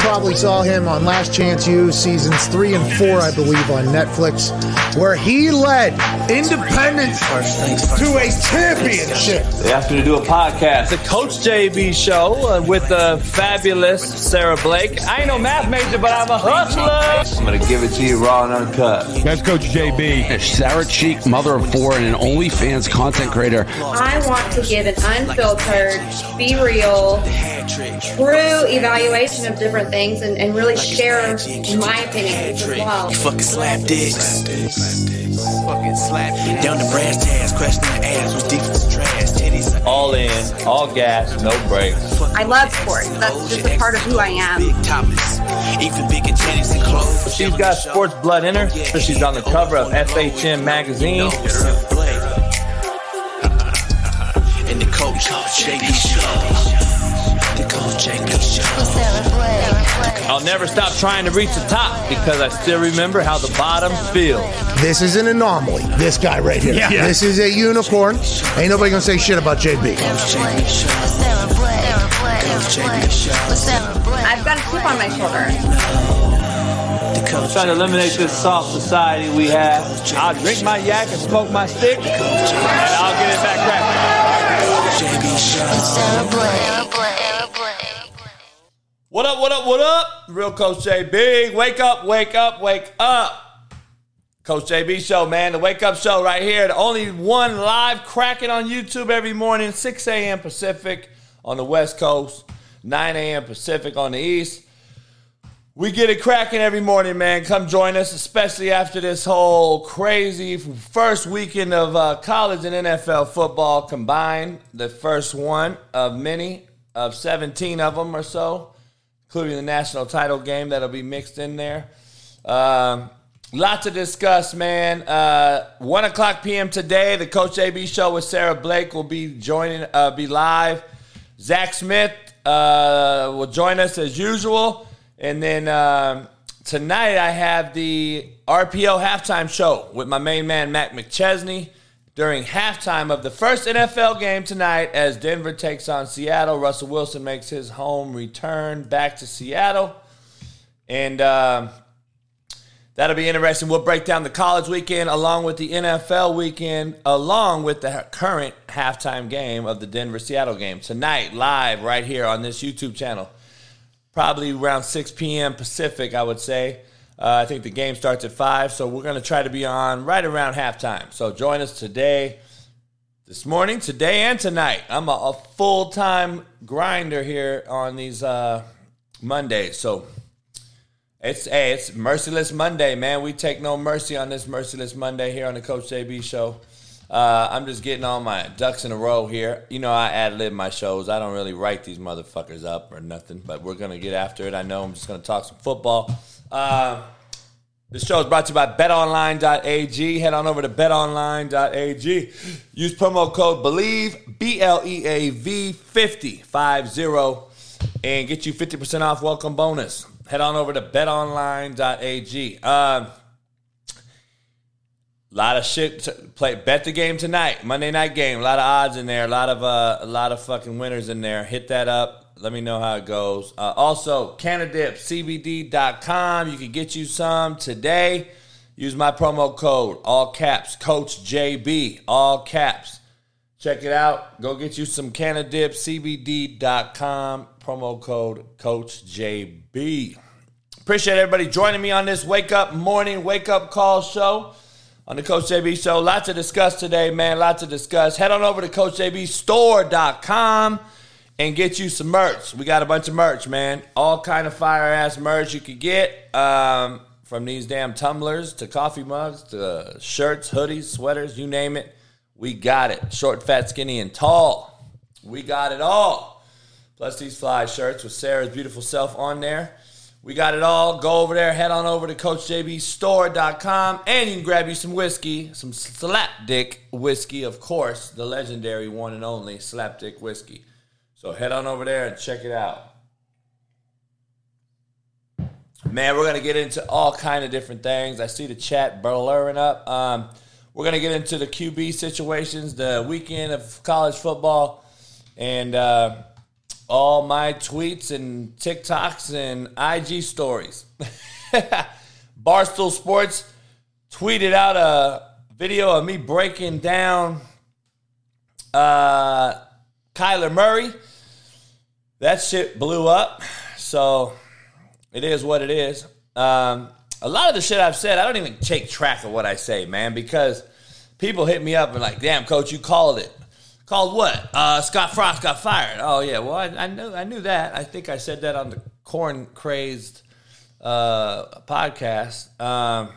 probably saw him on Last Chance U seasons three and four, I believe, on Netflix, where he led Independence to a championship. They asked me to do a podcast, the Coach JB Show, uh, with the fabulous Sarah Blake. I ain't no math major, but I'm a hustler. I'm gonna give it to you raw and uncut. That's Coach JB. Sarah Cheek, mother of four, and an OnlyFans content creator. I want to give an unfiltered, be real, true evaluation of different things and, and really share my opinions as well. Fucking slap dicks. Fucking slap Down the brass tacks, crashing the ass was deep as trash. Titties. All in, all gas, no brakes. I love sports. That's just a part of who I am. Big topless. Even bigger titties and clothes. She's got sports blood in her. so She's on the cover of FHM magazine. And the coach, JB Show. The coach, I'll never stop trying to reach the top because I still remember how the bottom feels. This is an anomaly. This guy right here. Yeah. This is a unicorn. Ain't nobody gonna say shit about JB. I've got a chip on my shoulder. Coach, Trying to eliminate this soft society we have. I'll drink my yak and smoke my stick, and I'll get it back cracking. JB. What up, what up, what up? Real Coach J Big. Wake up, wake up, wake up. Coach JB Show, man. The Wake Up Show right here. The only one live cracking on YouTube every morning, 6 a.m. Pacific on the West Coast, 9 a.m. Pacific on the East. We get it cracking every morning, man. Come join us, especially after this whole crazy first weekend of uh, college and NFL football combined. The first one of many, of 17 of them or so, including the national title game that'll be mixed in there. Um, to discuss, man. Uh, 1 o'clock p.m. today, the Coach JB show with Sarah Blake will be joining, uh, be live. Zach Smith uh, will join us as usual. And then um, tonight I have the RPO halftime show with my main man, Matt McChesney, during halftime of the first NFL game tonight as Denver takes on Seattle. Russell Wilson makes his home return back to Seattle. And um, that'll be interesting. We'll break down the college weekend along with the NFL weekend, along with the current halftime game of the Denver Seattle game tonight, live right here on this YouTube channel probably around 6 p.m. Pacific, I would say. Uh, I think the game starts at 5, so we're going to try to be on right around halftime. So join us today, this morning, today, and tonight. I'm a, a full time grinder here on these uh, Mondays. So it's hey, it's Merciless Monday, man. We take no mercy on this Merciless Monday here on the Coach JB show. Uh, I'm just getting all my ducks in a row here. You know, I ad lib my shows. I don't really write these motherfuckers up or nothing, but we're to get after it. I know I'm just to talk some football. Uh, this show is brought to you by betonline.ag. Head on over to betonline.ag. Use promo code BELIEVE, B L E A V 50, 50, and get you 50% off welcome bonus. Head on over to betonline.ag. Um, a lot of shit. To play. Bet the game tonight. Monday night game. A lot of odds in there. A lot of uh, a lot of fucking winners in there. Hit that up. Let me know how it goes. Uh, also, CanadipCBD.com. You can get you some today. Use my promo code, all caps, Coach JB, all caps. Check it out. Go get you some CanadipCBD.com. Promo code Coach JB. Appreciate everybody joining me on this wake up morning, wake up call show on the Coach JB show. Lots to discuss today, man. Lots to discuss. Head on over to CoachJBStore.com and get you some merch. We got a bunch of merch, man. All kind of fire ass merch you could get. Um, from these damn tumblers to coffee mugs to shirts, hoodies, sweaters, you name it. We got it. Short, fat, skinny, and tall. We got it all. These fly shirts with Sarah's beautiful self on there. We got it all. Go over there, head on over to CoachJBStore.com, and you can grab you some whiskey, some Slapdick whiskey, of course, the legendary one and only Slapdick whiskey. So head on over there and check it out. Man, we're gonna get into all kind of different things. I see the chat blurring up. Um, we're gonna get into the QB situations, the weekend of college football, and uh, all my tweets and TikToks and IG stories. Barstool Sports tweeted out a video of me breaking down uh, Kyler Murray. That shit blew up. So it is what it is. Um, a lot of the shit I've said, I don't even take track of what I say, man, because people hit me up and like, damn, coach, you called it. Called what? Uh, Scott Frost got fired. Oh yeah, well I, I knew I knew that. I think I said that on the corn crazed uh, podcast. Um,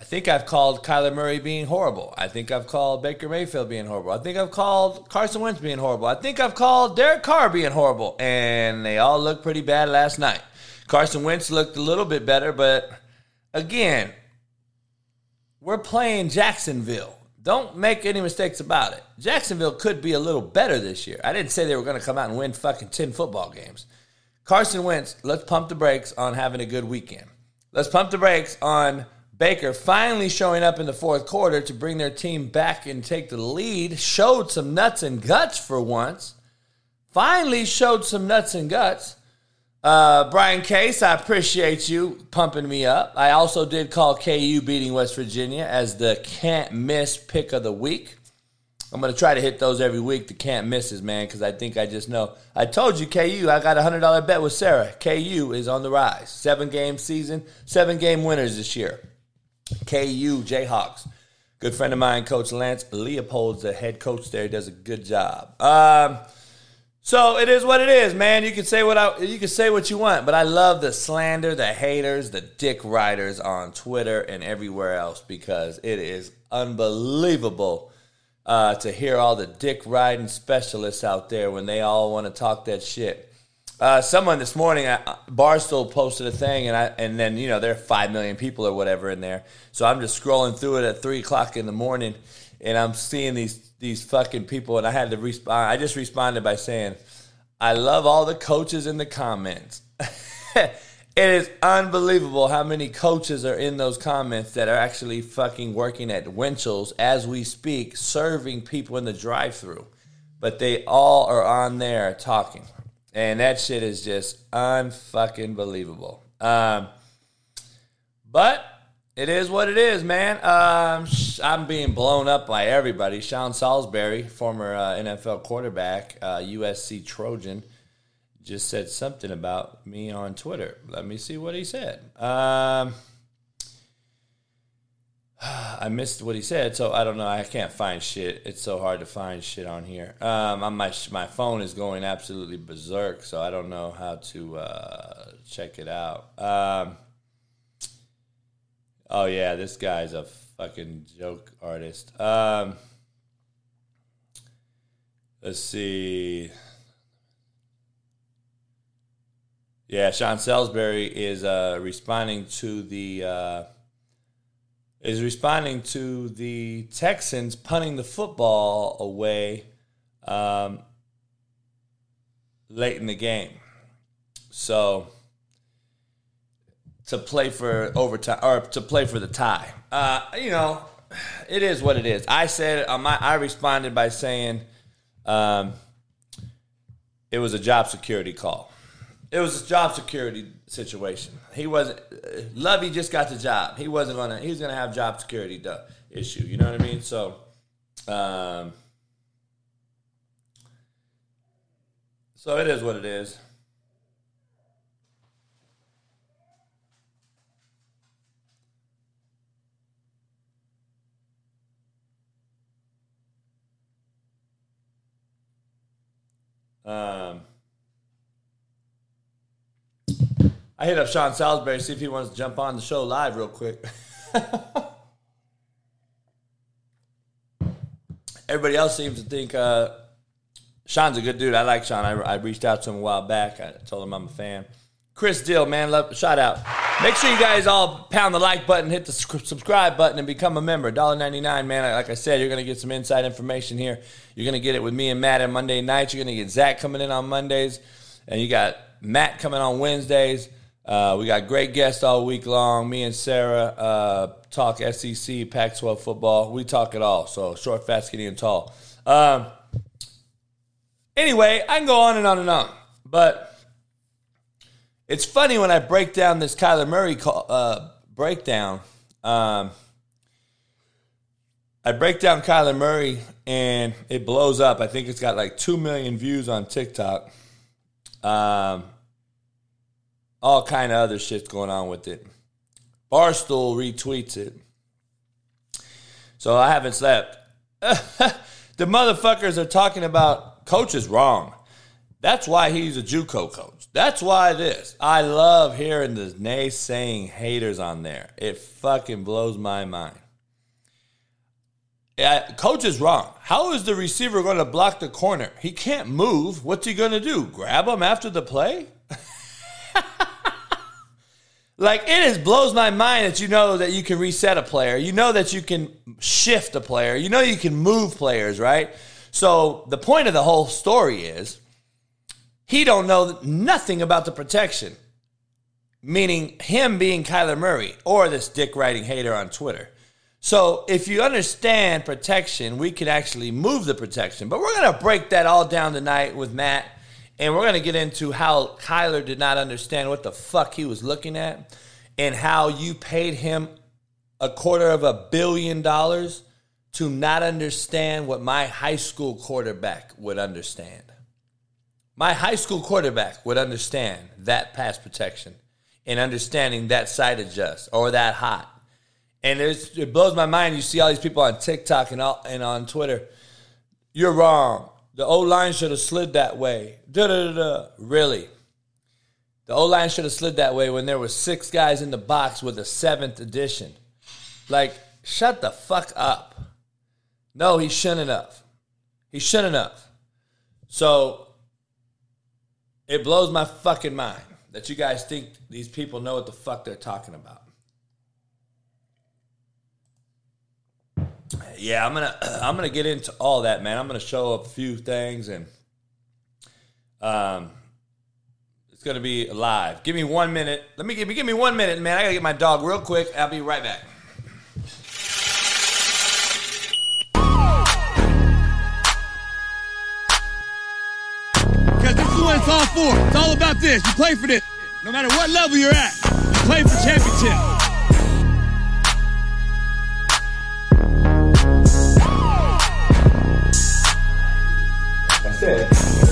I think I've called Kyler Murray being horrible. I think I've called Baker Mayfield being horrible. I think I've called Carson Wentz being horrible. I think I've called Derek Carr being horrible. And they all looked pretty bad last night. Carson Wentz looked a little bit better, but again, we're playing Jacksonville. Don't make any mistakes about it. Jacksonville could be a little better this year. I didn't say they were going to come out and win fucking 10 football games. Carson Wentz, let's pump the brakes on having a good weekend. Let's pump the brakes on Baker finally showing up in the fourth quarter to bring their team back and take the lead. Showed some nuts and guts for once. Finally showed some nuts and guts. Uh, Brian Case, I appreciate you pumping me up. I also did call KU beating West Virginia as the can't miss pick of the week. I'm going to try to hit those every week, the can't misses, man, because I think I just know. I told you, KU, I got a $100 bet with Sarah. KU is on the rise. Seven game season, seven game winners this year. KU Jayhawks. Good friend of mine, Coach Lance Leipold's the head coach there. He does a good job. Um, so it is what it is, man. You can say what I, you can say what you want, but I love the slander, the haters, the dick riders on Twitter and everywhere else because it is unbelievable uh, to hear all the dick riding specialists out there when they all want to talk that shit. Uh, someone this morning, uh, Barstool posted a thing, and I and then you know there are five million people or whatever in there. So I'm just scrolling through it at three o'clock in the morning, and I'm seeing these these fucking people, and I had to respond. I just responded by saying, "I love all the coaches in the comments." it is unbelievable how many coaches are in those comments that are actually fucking working at Winchell's as we speak, serving people in the drive-through, but they all are on there talking. And that shit is just unfucking believable. Um, but it is what it is, man. Um, I'm being blown up by everybody. Sean Salisbury, former uh, NFL quarterback, uh, USC Trojan, just said something about me on Twitter. Let me see what he said. Um, I missed what he said, so I don't know. I can't find shit. It's so hard to find shit on here. Um, my my phone is going absolutely berserk, so I don't know how to uh, check it out. Um, oh yeah, this guy's a fucking joke artist. Um, let's see. Yeah, Sean Salisbury is uh, responding to the. Uh, is responding to the Texans punting the football away um, late in the game. So to play for overtime or to play for the tie, uh, you know, it is what it is. I said my, I responded by saying um, it was a job security call. It was a job security situation. He wasn't. Lovie just got the job. He wasn't gonna. He was gonna have job security issue. You know what I mean? So, um, so it is what it is. Um. I hit up Sean Salisbury see if he wants to jump on the show live real quick. Everybody else seems to think uh, Sean's a good dude. I like Sean. I, I, reached out to him a while back. I told him I'm a fan. Chris Dill, man, love, shout out. Make sure you guys all pound the like button, hit the subscribe button, and become a member. $1.99, man. Like I said, you're going to get some inside information here. You're going to get it with me and Matt on Monday nights. You're going to get Zach coming in on Mondays, and you got Matt coming on Wednesdays. Uh, we got great guests all week long. Me and Sarah uh, talk SEC, Pac 12 football. We talk it all. So short, fast, skinny, and tall. Um, Anyway, I can go on and on and on, but it's funny when I break down this Kyler Murray call, uh, breakdown. Um, I break down Kyler Murray and it blows up. I think it's got like 2 million views on TikTok. Um, all kind of other shit's going on with it. Barstool retweets it. So I haven't slept. the motherfuckers are talking about coach is wrong. That's why he's a JUCO coach. That's why this. I love hearing the naysaying haters on there. It fucking blows my mind. Yeah, coach is wrong. How is the receiver going to block the corner? He can't move. What's he going to do? Grab him after the play? like it just blows my mind that you know that you can reset a player. You know that you can shift a player. You know you can move players, right? So the point of the whole story is he don't know nothing about the protection. Meaning him being Kyler Murray or this dick writing hater on Twitter. So if you understand protection, we can actually move the protection. But we're going to break that all down tonight with Matt. And we're going to get into how Kyler did not understand what the fuck he was looking at and how you paid him a quarter of a billion dollars to not understand what my high school quarterback would understand. My high school quarterback would understand that pass protection and understanding that side adjust or that hot and it blows my mind. You see all these people on TikTok and, all, and on Twitter. You're wrong. The O line should have slid that way. Da da da. Really? The O line should have slid that way when there were six guys in the box with a seventh edition. Like, shut the fuck up. No, he shouldn't have. He shouldn't have. So it blows my fucking mind that you guys think these people know what the fuck they're talking about. yeah, I'm gonna I'm gonna get into all that, man. I'm gonna show a few things, and um, it's gonna be live. Give me one minute. Let me give me give me one minute, man. I gotta get my dog real quick. I'll be right back. It's all about this. You play for this. No matter what level you're at, you play for championship. said,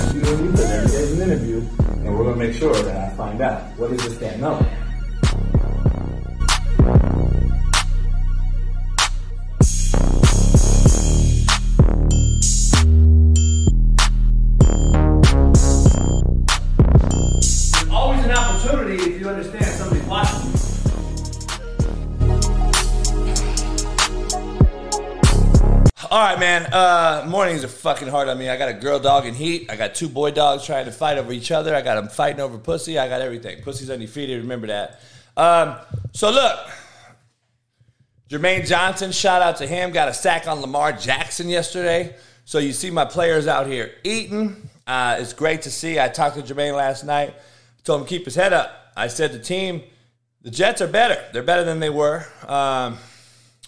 I'm going to do an interview, and we're going to make sure that I find out what is this damn number. Opportunity if you understand somebody's watching. All right, man. Uh, mornings are fucking hard on me. I got a girl dog in heat. I got two boy dogs trying to fight over each other. I got them fighting over pussy. I got everything. Pussy's undefeated. Remember that. Um, so look, Jermaine Johnson. Shout out to him. Got a sack on Lamar Jackson yesterday. So you see my players out here eating. Uh, it's great to see. I talked to Jermaine last night. Told him keep his head up. I said the team, the Jets are better. They're better than they were. Um,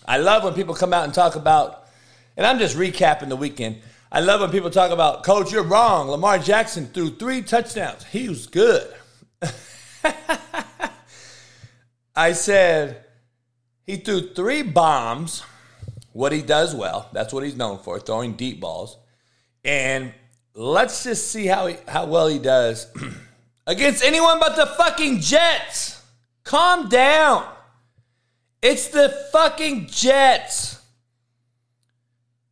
I love when people come out and talk about and I'm just recapping the weekend. I love when people talk about, Coach, you're wrong. Lamar Jackson threw three touchdowns. He was good. I said, he threw three bombs, what he does well. That's what he's known for, throwing deep balls. And let's just see how, he, how well he does against anyone but the fucking Jets. Calm down. It's the fucking Jets.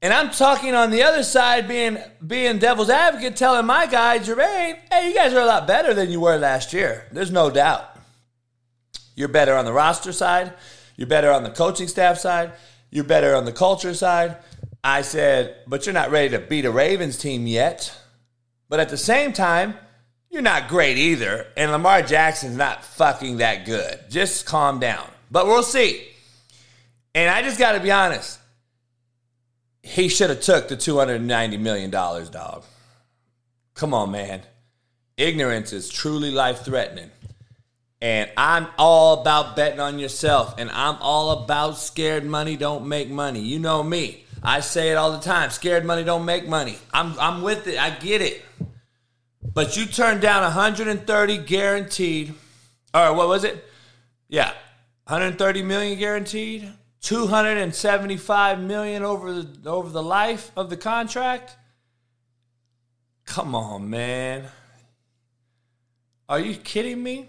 And I'm talking on the other side, being being devil's advocate, telling my guy Jermaine, "Hey, you guys are a lot better than you were last year. There's no doubt. You're better on the roster side. You're better on the coaching staff side. You're better on the culture side." I said, "But you're not ready to beat a Ravens team yet. But at the same time, you're not great either. And Lamar Jackson's not fucking that good. Just calm down. But we'll see." And I just got to be honest he should have took the $290 million, dog. Come on, man. Ignorance is truly life threatening. And I'm all about betting on yourself. And I'm all about scared money don't make money. You know me. I say it all the time. Scared money don't make money. I'm I'm with it. I get it. But you turned down 130 guaranteed. All right, what was it? Yeah. 130 million guaranteed. 275 million over the over the life of the contract. Come on, man. Are you kidding me?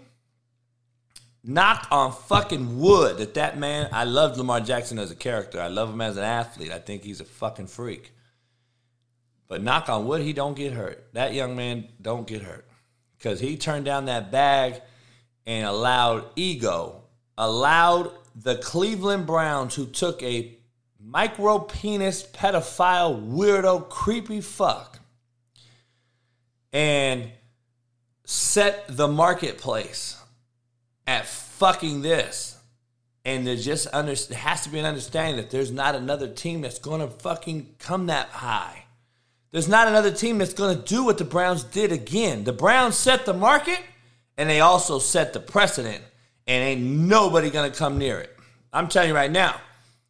Knock on fucking wood that that man. I love Lamar Jackson as a character. I love him as an athlete. I think he's a fucking freak. But knock on wood, he don't get hurt. That young man don't get hurt because he turned down that bag and allowed ego, allowed the Cleveland Browns, who took a micro penis pedophile weirdo creepy fuck, and set the marketplace at fucking this. And there just under, has to be an understanding that there's not another team that's going to fucking come that high. There's not another team that's going to do what the Browns did again. The Browns set the market and they also set the precedent, and ain't nobody going to come near it. I'm telling you right now,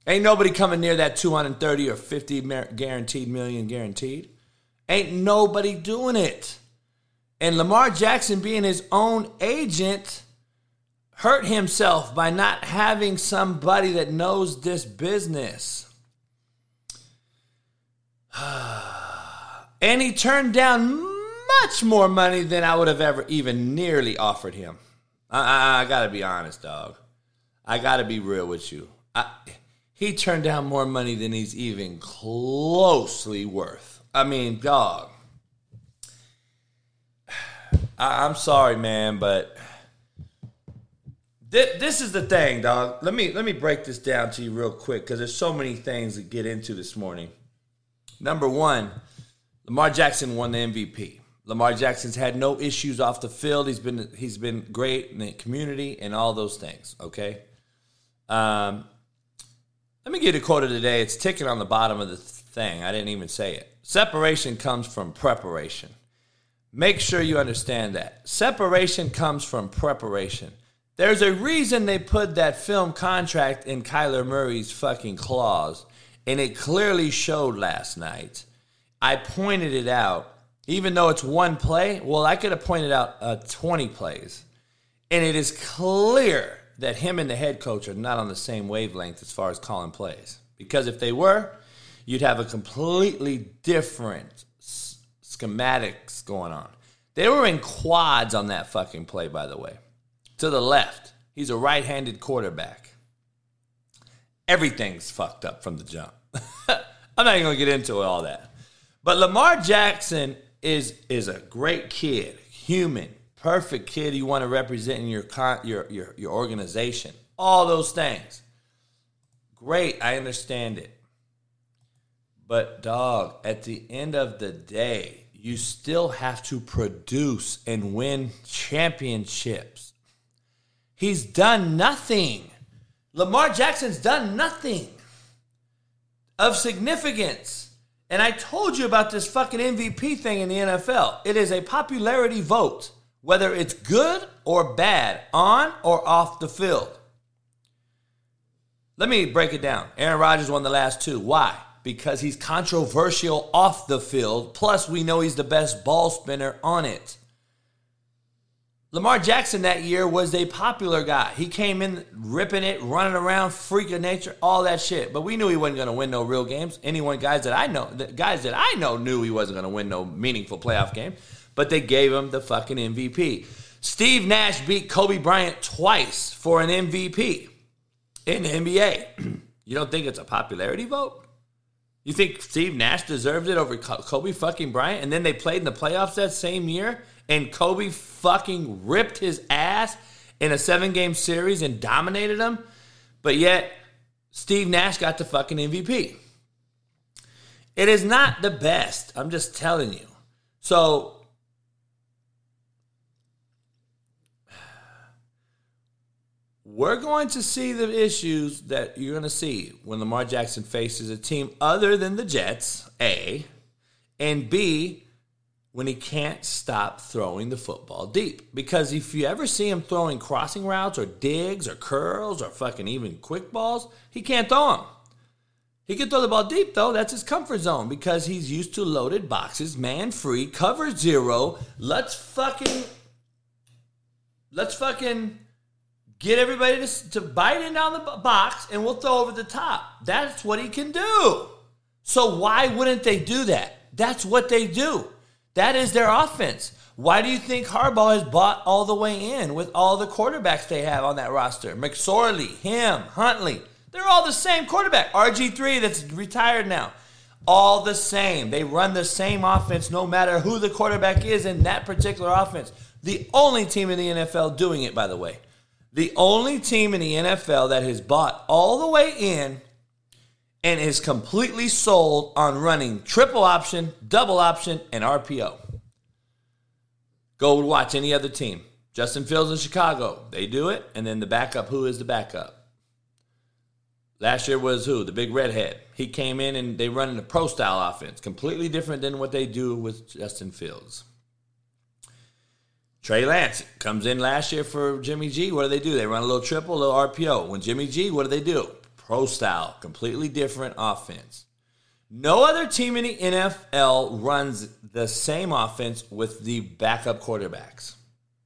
ain't nobody coming near that 230 or 50 guaranteed million guaranteed. Ain't nobody doing it. And Lamar Jackson being his own agent hurt himself by not having somebody that knows this business. and he turned down much more money than I would have ever even nearly offered him. I, I, I gotta be honest, dog. I gotta be real with you. I, he turned down more money than he's even closely worth. I mean, dog. I, am sorry, man, but th- this is the thing, dog. Let me let me break this down to you real quick because there's so many things to get into this morning. Number one, Lamar Jackson won the MVP. Lamar Jackson's had no issues off the field. He's been he's been great in the community and all those things. Okay. Um, let me get a quote of the day. It's ticking on the bottom of the thing. I didn't even say it. Separation comes from preparation. Make sure you understand that. Separation comes from preparation. There's a reason they put that film contract in Kyler Murray's fucking clause, and it clearly showed last night. I pointed it out even though it's one play, well, I could have pointed out uh, 20 plays. And it is clear that him and the head coach are not on the same wavelength as far as calling plays. Because if they were, you'd have a completely different schematics going on. They were in quads on that fucking play, by the way. To the left, he's a right handed quarterback. Everything's fucked up from the jump. I'm not even going to get into all that. But Lamar Jackson is is a great kid, human, perfect kid you want to represent in your your your your organization. All those things. Great, I understand it. But dog, at the end of the day, you still have to produce and win championships. He's done nothing. Lamar Jackson's done nothing of significance. And I told you about this fucking MVP thing in the NFL. It is a popularity vote, whether it's good or bad, on or off the field. Let me break it down. Aaron Rodgers won the last two. Why? Because he's controversial off the field. Plus, we know he's the best ball spinner on it. Lamar Jackson that year was a popular guy. He came in ripping it, running around, freak of nature, all that shit. But we knew he wasn't going to win no real games. Anyone, guys that I know, guys that I know knew he wasn't going to win no meaningful playoff game. But they gave him the fucking MVP. Steve Nash beat Kobe Bryant twice for an MVP in the NBA. you don't think it's a popularity vote? You think Steve Nash deserved it over Kobe fucking Bryant? And then they played in the playoffs that same year and Kobe fucking ripped his ass in a seven game series and dominated him, but yet Steve Nash got the fucking MVP. It is not the best. I'm just telling you. So, we're going to see the issues that you're going to see when Lamar Jackson faces a team other than the Jets, A, and B, when he can't stop throwing the football deep. Because if you ever see him throwing crossing routes or digs or curls or fucking even quick balls, he can't throw them. He can throw the ball deep though. That's his comfort zone because he's used to loaded boxes, man free, cover zero. Let's fucking let's fucking get everybody to, to bite in down the box and we'll throw over the top. That's what he can do. So why wouldn't they do that? That's what they do. That is their offense. Why do you think Harbaugh has bought all the way in with all the quarterbacks they have on that roster? McSorley, him, Huntley. They're all the same quarterback. RG3 that's retired now. All the same. They run the same offense no matter who the quarterback is in that particular offense. The only team in the NFL doing it, by the way. The only team in the NFL that has bought all the way in and is completely sold on running triple option, double option, and RPO. Go watch any other team. Justin Fields in Chicago, they do it, and then the backup, who is the backup? Last year was who? The big redhead. He came in and they run in a pro style offense, completely different than what they do with Justin Fields. Trey Lance comes in last year for Jimmy G. What do they do? They run a little triple, a little RPO. When Jimmy G, what do they do? Pro style, completely different offense. No other team in the NFL runs the same offense with the backup quarterbacks.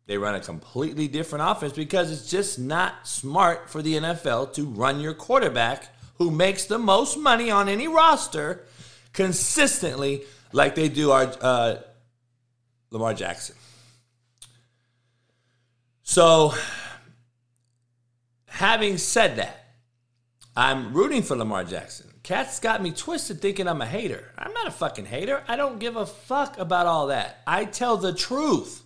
They run a completely different offense because it's just not smart for the NFL to run your quarterback who makes the most money on any roster consistently like they do our uh, Lamar Jackson. So, having said that, I'm rooting for Lamar Jackson. Cats got me twisted thinking I'm a hater. I'm not a fucking hater. I don't give a fuck about all that. I tell the truth.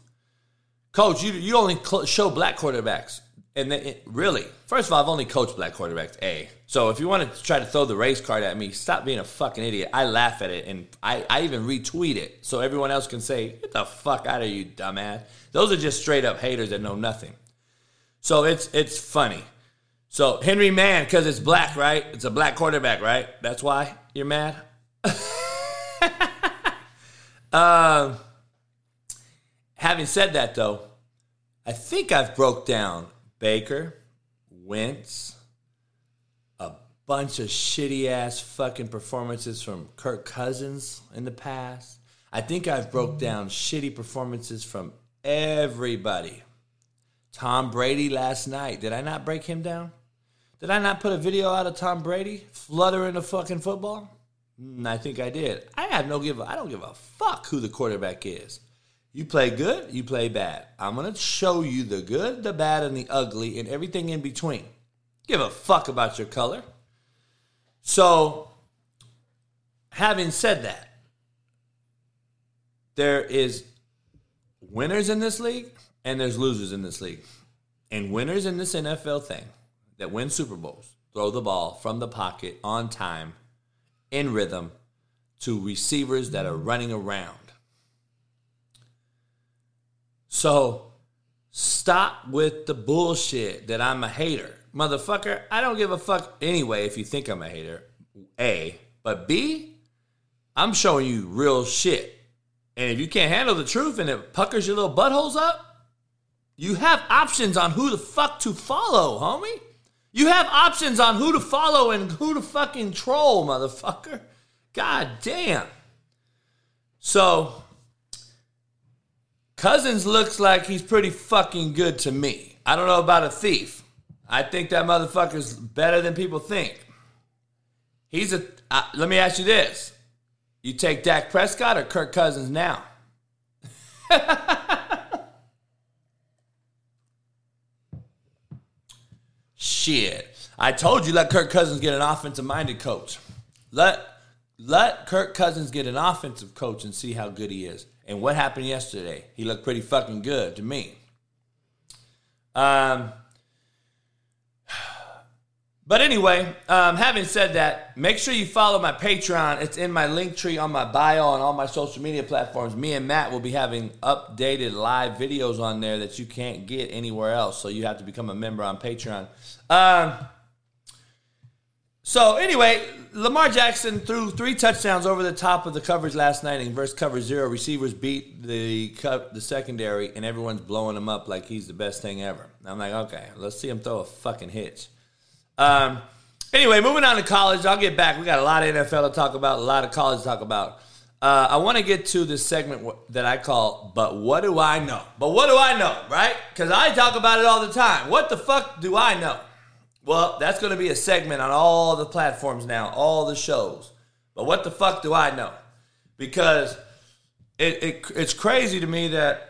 Coach, you, you only cl- show black quarterbacks. And then it, really, first of all, I've only coached black quarterbacks, A. So if you want to try to throw the race card at me, stop being a fucking idiot. I laugh at it and I, I even retweet it so everyone else can say, get the fuck out of you, dumbass. Those are just straight up haters that know nothing. So it's it's funny. So Henry Mann, because it's black, right? It's a black quarterback, right? That's why you're mad. um, having said that, though, I think I've broke down Baker, Wentz, a bunch of shitty ass fucking performances from Kirk Cousins in the past. I think I've broke down shitty performances from everybody. Tom Brady last night. Did I not break him down? Did I not put a video out of Tom Brady fluttering the fucking football? Mm, I think I did. I have no give. I don't give a fuck who the quarterback is. You play good, you play bad. I'm gonna show you the good, the bad, and the ugly, and everything in between. Give a fuck about your color. So, having said that, there is winners in this league and there's losers in this league. And winners in this NFL thing that win Super Bowls throw the ball from the pocket on time, in rhythm, to receivers that are running around. So stop with the bullshit that I'm a hater. Motherfucker, I don't give a fuck anyway if you think I'm a hater. A. But B, I'm showing you real shit. And if you can't handle the truth and it puckers your little buttholes up, you have options on who the fuck to follow, homie. You have options on who to follow and who to fucking troll, motherfucker. God damn. So, Cousins looks like he's pretty fucking good to me. I don't know about a thief. I think that motherfucker's better than people think. He's a. Uh, let me ask you this: You take Dak Prescott or Kirk Cousins now? Shit. I told you let Kirk Cousins get an offensive minded coach. Let let Kirk Cousins get an offensive coach and see how good he is. And what happened yesterday? He looked pretty fucking good to me. Um but anyway, um, having said that, make sure you follow my Patreon. It's in my link tree on my bio on all my social media platforms. Me and Matt will be having updated live videos on there that you can't get anywhere else. So you have to become a member on Patreon. Um, so anyway, Lamar Jackson threw three touchdowns over the top of the coverage last night and versus cover zero. Receivers beat the co- the secondary, and everyone's blowing him up like he's the best thing ever. I'm like, okay, let's see him throw a fucking hitch. Um, Anyway, moving on to college. I'll get back. We got a lot of NFL to talk about, a lot of college to talk about. Uh, I want to get to this segment that I call "But What Do I Know?" But what do I know, right? Because I talk about it all the time. What the fuck do I know? Well, that's going to be a segment on all the platforms now, all the shows. But what the fuck do I know? Because it, it it's crazy to me that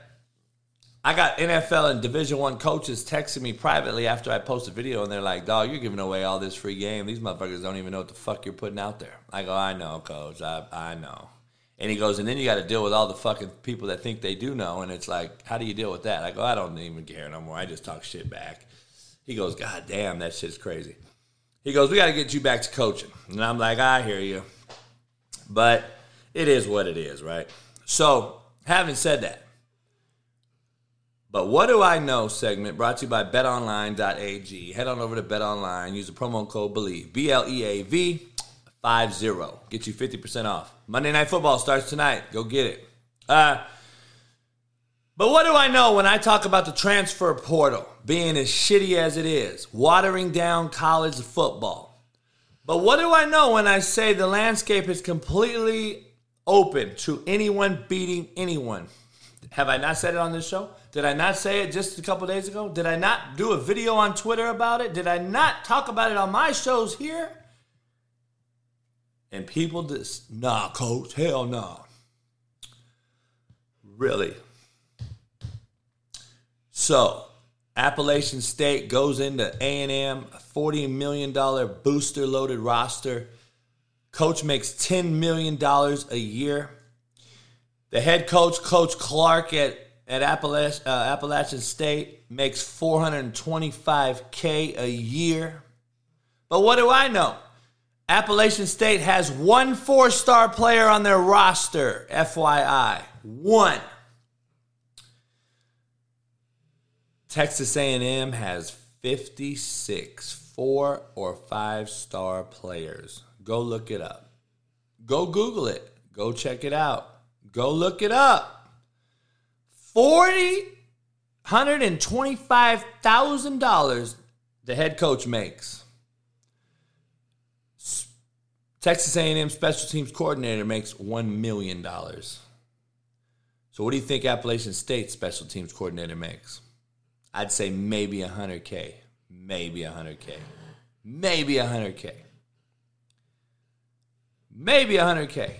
I got NFL and Division One coaches texting me privately after I post a video, and they're like, "Dog, you're giving away all this free game. These motherfuckers don't even know what the fuck you're putting out there." I go, "I know, coach. I I know." And he goes, and then you got to deal with all the fucking people that think they do know, and it's like, how do you deal with that? I go, I don't even care no more. I just talk shit back. He goes, God damn, that shit's crazy. He goes, we got to get you back to coaching, and I'm like, I hear you, but it is what it is, right? So, having said that, but what do I know segment brought to you by betonline.ag. Head on over to betonline, use the promo code BELIEVE, B L E A V 50. Get you 50% off. Monday Night Football starts tonight. Go get it. Uh, but what do I know when I talk about the transfer portal being as shitty as it is, watering down college football? But what do I know when I say the landscape is completely open to anyone beating anyone? Have I not said it on this show? Did I not say it just a couple days ago? Did I not do a video on Twitter about it? Did I not talk about it on my shows here? And people just, nah, coach, hell nah. Really? So, Appalachian State goes into A&M, a $40 million booster loaded roster. Coach makes $10 million a year. The head coach, Coach Clark at, at uh, Appalachian State, makes 425K a year. But what do I know? Appalachian State has one four star player on their roster, FYI. One. Texas A&M has 56 four or five star players. Go look it up. Go Google it. Go check it out. Go look it up. Forty hundred and twenty-five thousand dollars the head coach makes. Texas A&M special teams coordinator makes one million dollars. So what do you think Appalachian State special teams coordinator makes? I'd say maybe 100K. Maybe 100K. Maybe 100K. Maybe 100K.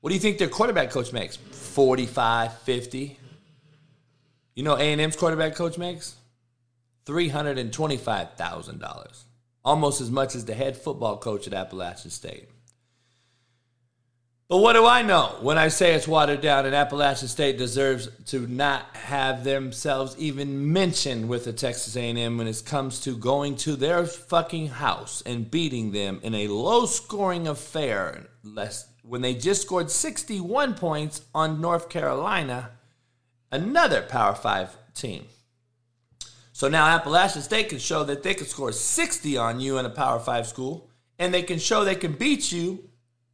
What do you think their quarterback coach makes? 45, 50? You know A&M's quarterback coach makes? $325,000. Almost as much as the head football coach at Appalachian State. But what do I know when I say it's watered down and Appalachian State deserves to not have themselves even mentioned with the Texas A&M when it comes to going to their fucking house and beating them in a low-scoring affair less when they just scored 61 points on North Carolina, another Power 5 team. So now Appalachian State can show that they can score 60 on you in a Power 5 school and they can show they can beat you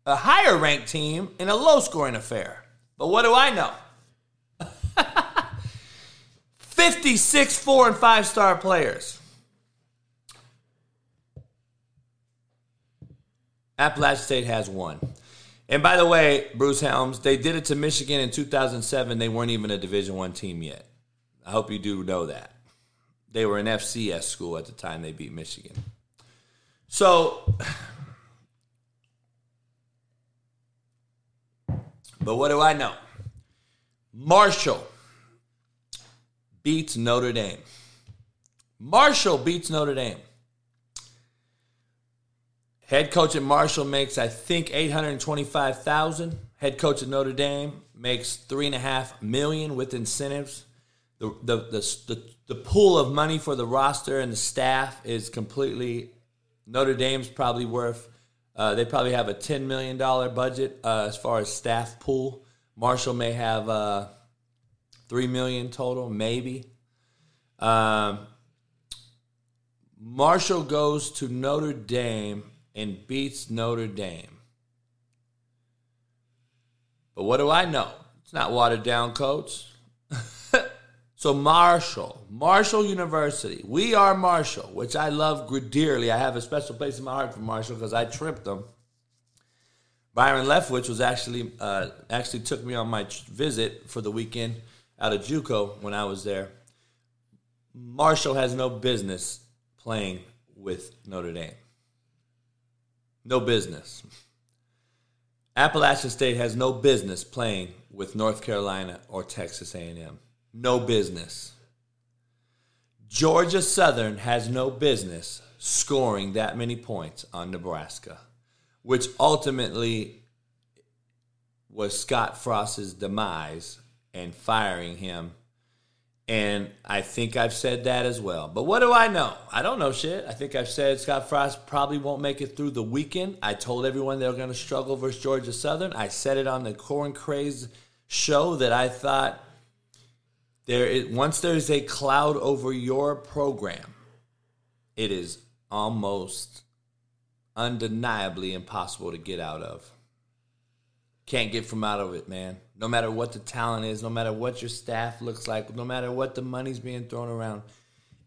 a higher ranked team in a low scoring affair. But what do I know? 56 four and five star players. Appalachian State has one. And by the way, Bruce Helms, they did it to Michigan in 2007. They weren't even a Division One team yet. I hope you do know that. They were an FCS school at the time they beat Michigan. So But what do I know? Marshall beats Notre Dame. Marshall beats Notre Dame. Head coach at Marshall makes, I think, eight hundred twenty-five thousand. Head coach at Notre Dame makes three and a half million with incentives. The, the the the the pool of money for the roster and the staff is completely. Notre Dame's probably worth uh, they probably have a ten million dollar budget uh, as far as staff pool. Marshall may have uh, three million total, maybe. Um, Marshall goes to Notre Dame and beats Notre Dame. But what do I know? It's not watered down, coach. So Marshall, Marshall University, we are Marshall, which I love dearly. I have a special place in my heart for Marshall because I tripped them. Byron Leftwich was actually uh, actually took me on my visit for the weekend out of JUCO when I was there. Marshall has no business playing with Notre Dame. No business. Appalachian State has no business playing with North Carolina or Texas A&M. No business. Georgia Southern has no business scoring that many points on Nebraska, which ultimately was Scott Frost's demise and firing him and I think I've said that as well. But what do I know? I don't know shit. I think I've said Scott Frost probably won't make it through the weekend. I told everyone they're going to struggle versus Georgia Southern. I said it on the Corn Craze show that I thought there is, once there's a cloud over your program, it is almost undeniably impossible to get out of. Can't get from out of it, man no matter what the talent is, no matter what your staff looks like, no matter what the money's being thrown around,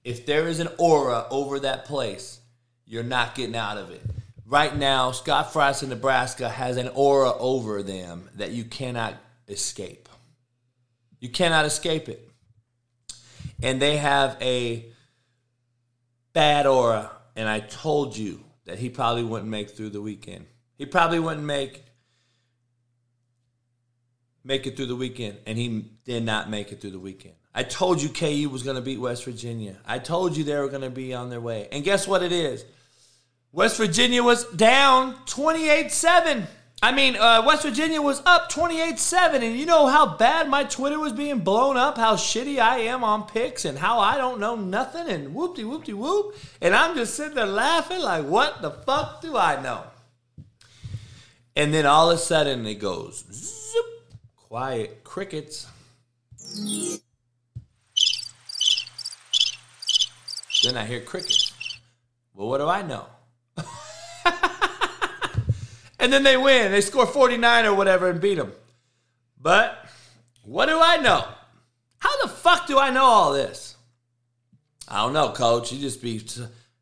if there is an aura over that place, you're not getting out of it. Right now, Scott Frost in Nebraska has an aura over them that you cannot escape. You cannot escape it. And they have a bad aura. And I told you that he probably wouldn't make through the weekend. He probably wouldn't make make it through the weekend, and he did not make it through the weekend. I told you KU was going to beat West Virginia. I told you they were going to be on their way. And guess what it is? West Virginia was down 28 7. I mean, uh, West Virginia was up 28 7. And you know how bad my Twitter was being blown up, how shitty I am on picks, and how I don't know nothing, and whoopty whoopty whoop. And I'm just sitting there laughing, like, what the fuck do I know? And then all of a sudden it goes quiet crickets. Then I hear crickets. Well, what do I know? and then they win. They score 49 or whatever and beat them. But what do I know? How the fuck do I know all this? I don't know, coach. You just be.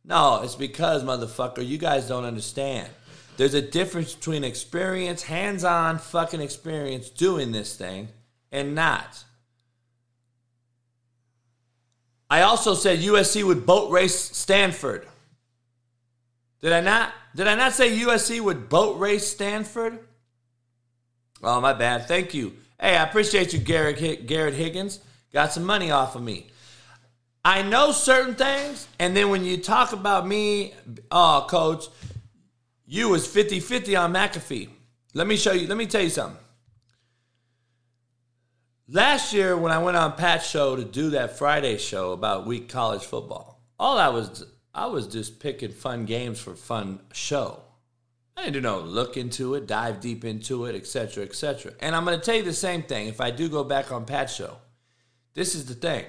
No, it's because, motherfucker, you guys don't understand. There's a difference between experience, hands on fucking experience doing this thing, and not. I also said USC would boat race Stanford. Did I not? Did I not say USC would boat race Stanford? Oh, my bad. Thank you. Hey, I appreciate you, Garrett, Garrett Higgins. Got some money off of me. I know certain things, and then when you talk about me, oh, coach, you was 50 50 on McAfee. Let me show you, let me tell you something. Last year, when I went on Pat's show to do that Friday show about week college football, all I was I was just picking fun games for fun show. I didn't do no look into it, dive deep into it, etc., etc. And I'm going to tell you the same thing if I do go back on Pat's show. This is the thing.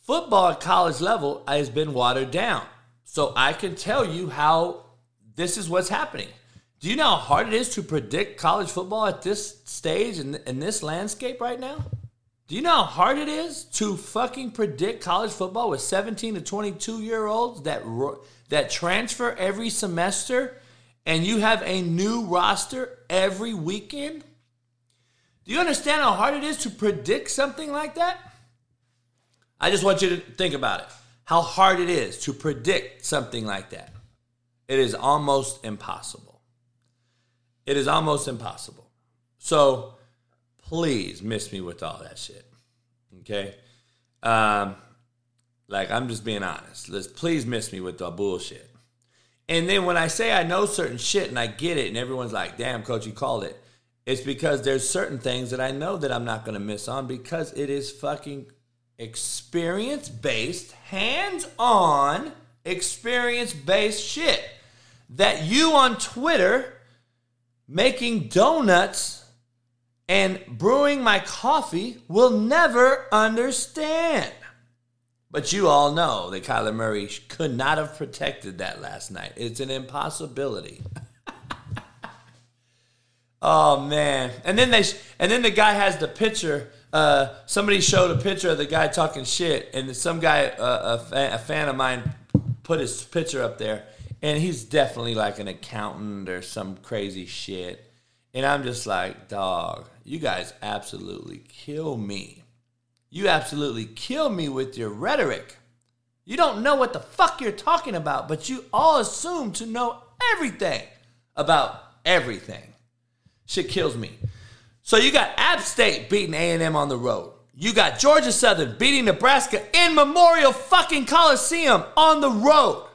Football at college level has been watered down. So I can tell you how this is what's happening. Do you know how hard it is to predict college football at this stage and in, in this landscape right now? Do you know how hard it is to fucking predict college football with 17 to 22 year olds that that transfer every semester and you have a new roster every weekend? Do you understand how hard it is to predict something like that? I just want you to think about it. How hard it is to predict something like that. It is almost impossible. It is almost impossible. So please miss me with all that shit. Okay? Um, like, I'm just being honest. Let's please miss me with the bullshit. And then when I say I know certain shit and I get it, and everyone's like, damn, coach, you called it. It's because there's certain things that I know that I'm not going to miss on because it is fucking experience based, hands on, experience based shit that you on Twitter making donuts and brewing my coffee will never understand. But you all know that Kyler Murray could not have protected that last night. It's an impossibility. oh man! And then they and then the guy has the picture Uh, somebody showed a picture of the guy talking shit, and some guy, uh, a, fan, a fan of mine, put his picture up there, and he's definitely like an accountant or some crazy shit. And I'm just like, dog, you guys absolutely kill me. You absolutely kill me with your rhetoric. You don't know what the fuck you're talking about, but you all assume to know everything about everything. Shit kills me. So you got App State beating A&M on the road. You got Georgia Southern beating Nebraska in Memorial fucking Coliseum on the road.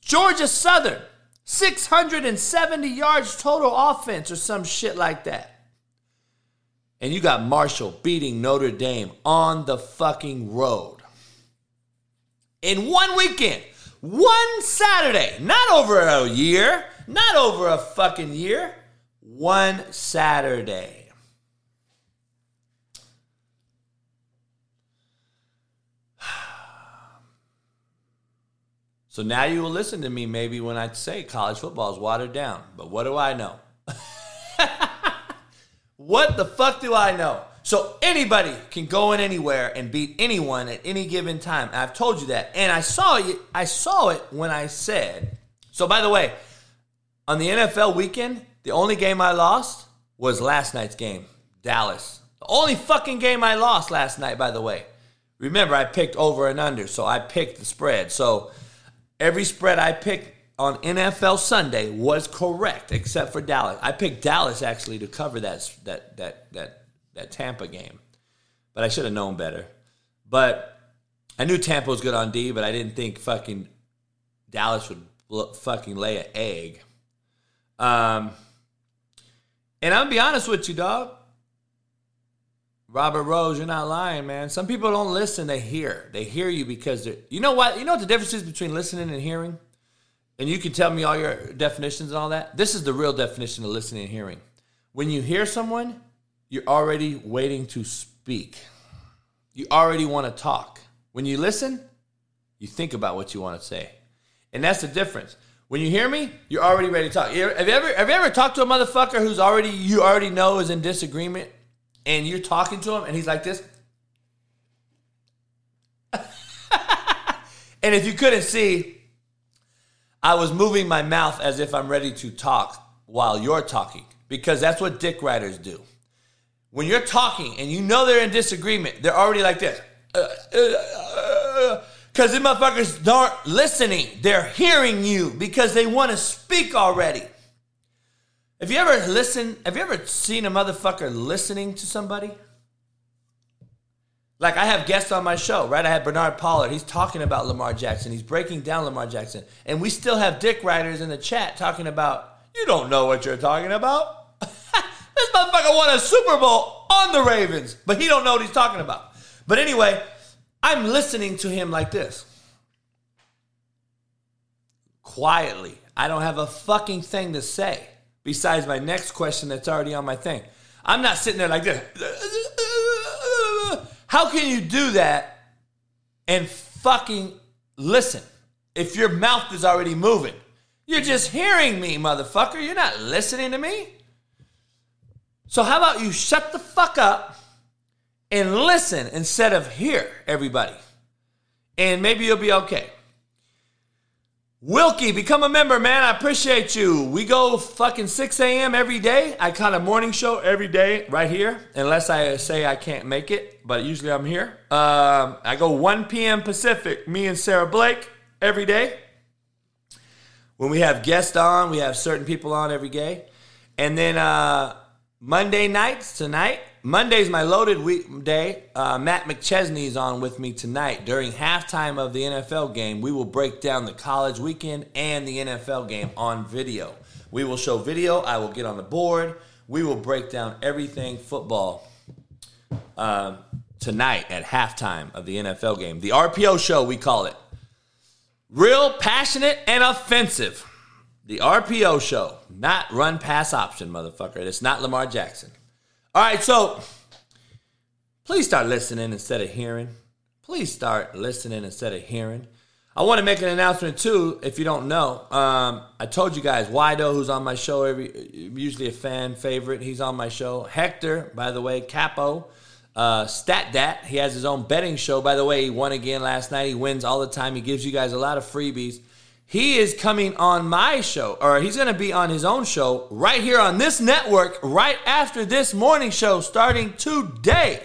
Georgia Southern, 670 yards total offense or some shit like that. And you got Marshall beating Notre Dame on the fucking road. In one weekend, one Saturday, not over a year, not over a fucking year, one Saturday. So now you will listen to me maybe when I say college football is watered down. But what do I know? what the fuck do I know? So anybody can go in anywhere and beat anyone at any given time. I've told you that. And I saw it I saw it when I said. So by the way, on the NFL weekend, the only game I lost was last night's game, Dallas. The only fucking game I lost last night, by the way. Remember, I picked over and under, so I picked the spread. So every spread I picked on NFL Sunday was correct, except for Dallas. I picked Dallas actually to cover that that that that that Tampa game, but I should have known better. But I knew Tampa was good on D, but I didn't think fucking Dallas would look, fucking lay an egg. Um, and I'm gonna be honest with you, dog. Robert Rose, you're not lying, man. Some people don't listen; they hear. They hear you because they're. You know what? You know what the difference is between listening and hearing. And you can tell me all your definitions and all that. This is the real definition of listening and hearing. When you hear someone, you're already waiting to speak. You already want to talk. When you listen, you think about what you want to say, and that's the difference. When you hear me, you're already ready to talk. Have you ever have you ever talked to a motherfucker who's already you already know is in disagreement, and you're talking to him, and he's like this? and if you couldn't see, I was moving my mouth as if I'm ready to talk while you're talking, because that's what dick riders do. When you're talking and you know they're in disagreement, they're already like this. Uh, uh, uh, because the motherfuckers aren't listening. They're hearing you because they want to speak already. Have you ever listened? Have you ever seen a motherfucker listening to somebody? Like I have guests on my show, right? I had Bernard Pollard. He's talking about Lamar Jackson. He's breaking down Lamar Jackson. And we still have dick riders in the chat talking about, you don't know what you're talking about. this motherfucker won a Super Bowl on the Ravens, but he don't know what he's talking about. But anyway, I'm listening to him like this. Quietly. I don't have a fucking thing to say besides my next question that's already on my thing. I'm not sitting there like this. How can you do that and fucking listen if your mouth is already moving? You're just hearing me, motherfucker. You're not listening to me. So, how about you shut the fuck up and listen instead of hear everybody. And maybe you'll be okay. Wilkie, become a member, man. I appreciate you. We go fucking 6 a.m. every day. I kind of morning show every day right here, unless I say I can't make it, but usually I'm here. Um, I go 1 p.m. Pacific, me and Sarah Blake every day. When we have guests on, we have certain people on every day. And then uh, Monday nights, tonight, Monday's my loaded week day. Uh, Matt McChesney is on with me tonight during halftime of the NFL game. We will break down the college weekend and the NFL game on video. We will show video. I will get on the board. We will break down everything football uh, tonight at halftime of the NFL game. The RPO show, we call it. Real, passionate, and offensive. The RPO show, not run pass option, motherfucker. It's not Lamar Jackson. All right, so please start listening instead of hearing. Please start listening instead of hearing. I want to make an announcement too. If you don't know, um, I told you guys Wido, who's on my show every, usually a fan favorite. He's on my show. Hector, by the way, Capo, uh, Stat Dat. He has his own betting show. By the way, he won again last night. He wins all the time. He gives you guys a lot of freebies. He is coming on my show, or he's going to be on his own show right here on this network right after this morning show starting today.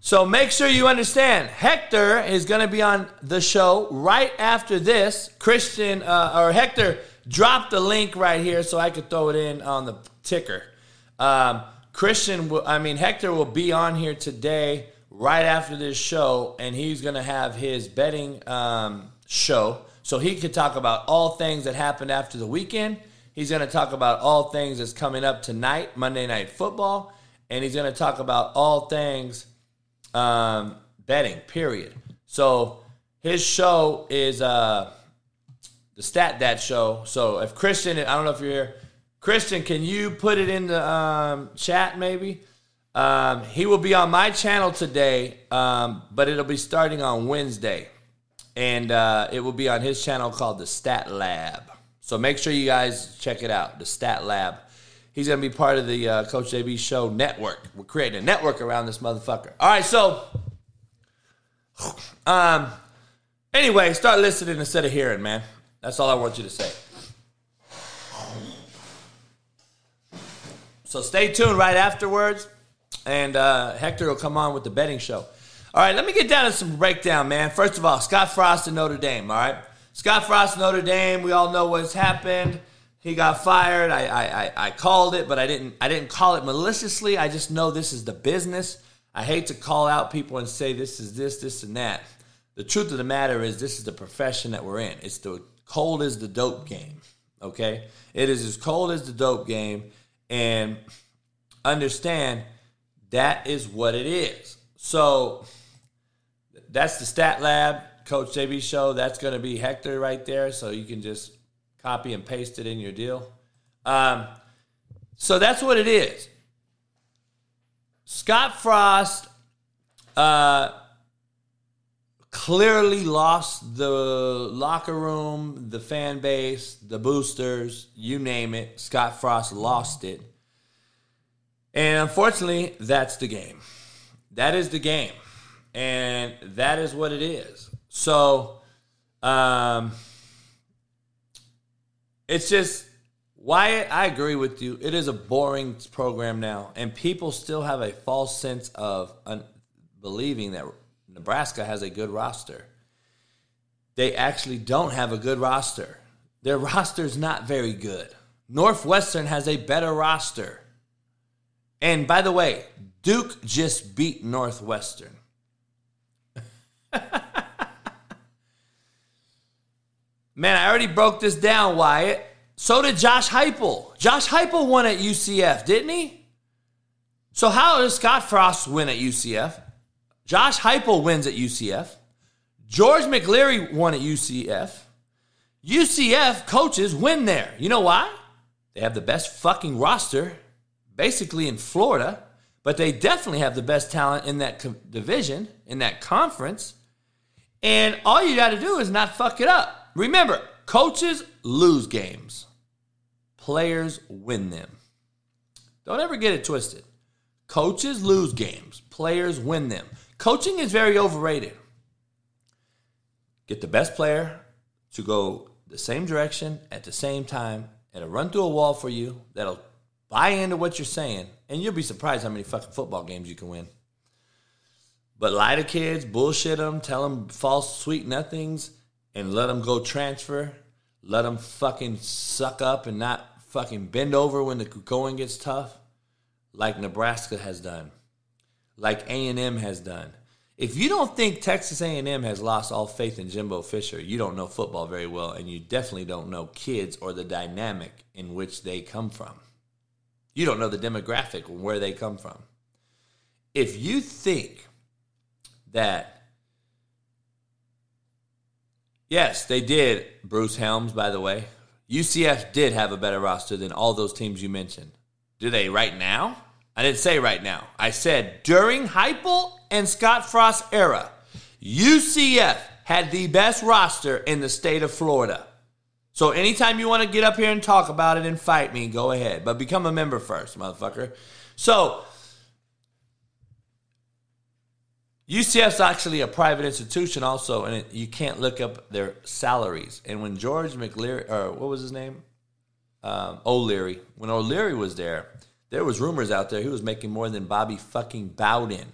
So make sure you understand. Hector is going to be on the show right after this. Christian uh, or Hector dropped the link right here so I could throw it in on the ticker. Um, Christian, I mean Hector will be on here today right after this show, and he's going to have his betting um, show. So he could talk about all things that happened after the weekend. He's going to talk about all things that's coming up tonight, Monday Night Football, and he's going to talk about all things um, betting. Period. So his show is uh, the Stat Dat show. So if Christian, I don't know if you're here, Christian, can you put it in the um, chat maybe? Um, he will be on my channel today, um, but it'll be starting on Wednesday and uh, it will be on his channel called the Stat Lab. So make sure you guys check it out, the Stat Lab. He's to be part of the uh, Coach JB Show network. We're creating a network around this motherfucker. All right, so um, anyway, start listening instead of hearing, man. That's all I want you to say. So stay tuned right afterwards, and uh, Hector will come on with the betting show. All right, let me get down to some breakdown, man. First of all, Scott Frost and Notre Dame. All right, Scott Frost, Notre Dame. We all know what's happened. He got fired. I, I, I, I called it, but I didn't. I didn't call it maliciously. I just know this is the business. I hate to call out people and say this is this, this, and that. The truth of the matter is, this is the profession that we're in. It's the cold as the dope game. Okay, it is as cold as the dope game, and understand that is what it is. So that's the Stat Lab Coach JB show. That's going to be Hector right there. So you can just copy and paste it in your deal. Um, so that's what it is. Scott Frost uh, clearly lost the locker room, the fan base, the boosters, you name it. Scott Frost lost it. And unfortunately, that's the game. That is the game and that is what it is. So, um, it's just Wyatt. I agree with you. It is a boring program now, and people still have a false sense of un- believing that Nebraska has a good roster. They actually don't have a good roster. Their roster is not very good. Northwestern has a better roster. And by the way, Duke just beat Northwestern. Man, I already broke this down, Wyatt. So did Josh Heupel. Josh Heupel won at UCF, didn't he? So how does Scott Frost win at UCF? Josh Heupel wins at UCF. George McCleary won at UCF. UCF coaches win there. You know why? They have the best fucking roster, basically in Florida, but they definitely have the best talent in that co- division, in that conference. And all you got to do is not fuck it up. Remember, coaches lose games, players win them. Don't ever get it twisted. Coaches lose games, players win them. Coaching is very overrated. Get the best player to go the same direction at the same time and run through a wall for you that'll buy into what you're saying, and you'll be surprised how many fucking football games you can win. But lie to kids, bullshit them, tell them false sweet nothings, and let them go transfer. Let them fucking suck up and not fucking bend over when the going gets tough, like Nebraska has done, like A and M has done. If you don't think Texas A&M has lost all faith in Jimbo Fisher, you don't know football very well, and you definitely don't know kids or the dynamic in which they come from. You don't know the demographic where they come from. If you think that yes, they did. Bruce Helms, by the way, UCF did have a better roster than all those teams you mentioned. Do they right now? I didn't say right now. I said during Heupel and Scott Frost era, UCF had the best roster in the state of Florida. So anytime you want to get up here and talk about it and fight me, go ahead. But become a member first, motherfucker. So UCF's actually a private institution, also, and it, you can't look up their salaries. And when George McLeary, or what was his name, um, O'Leary, when O'Leary was there, there was rumors out there he was making more than Bobby fucking Bowden.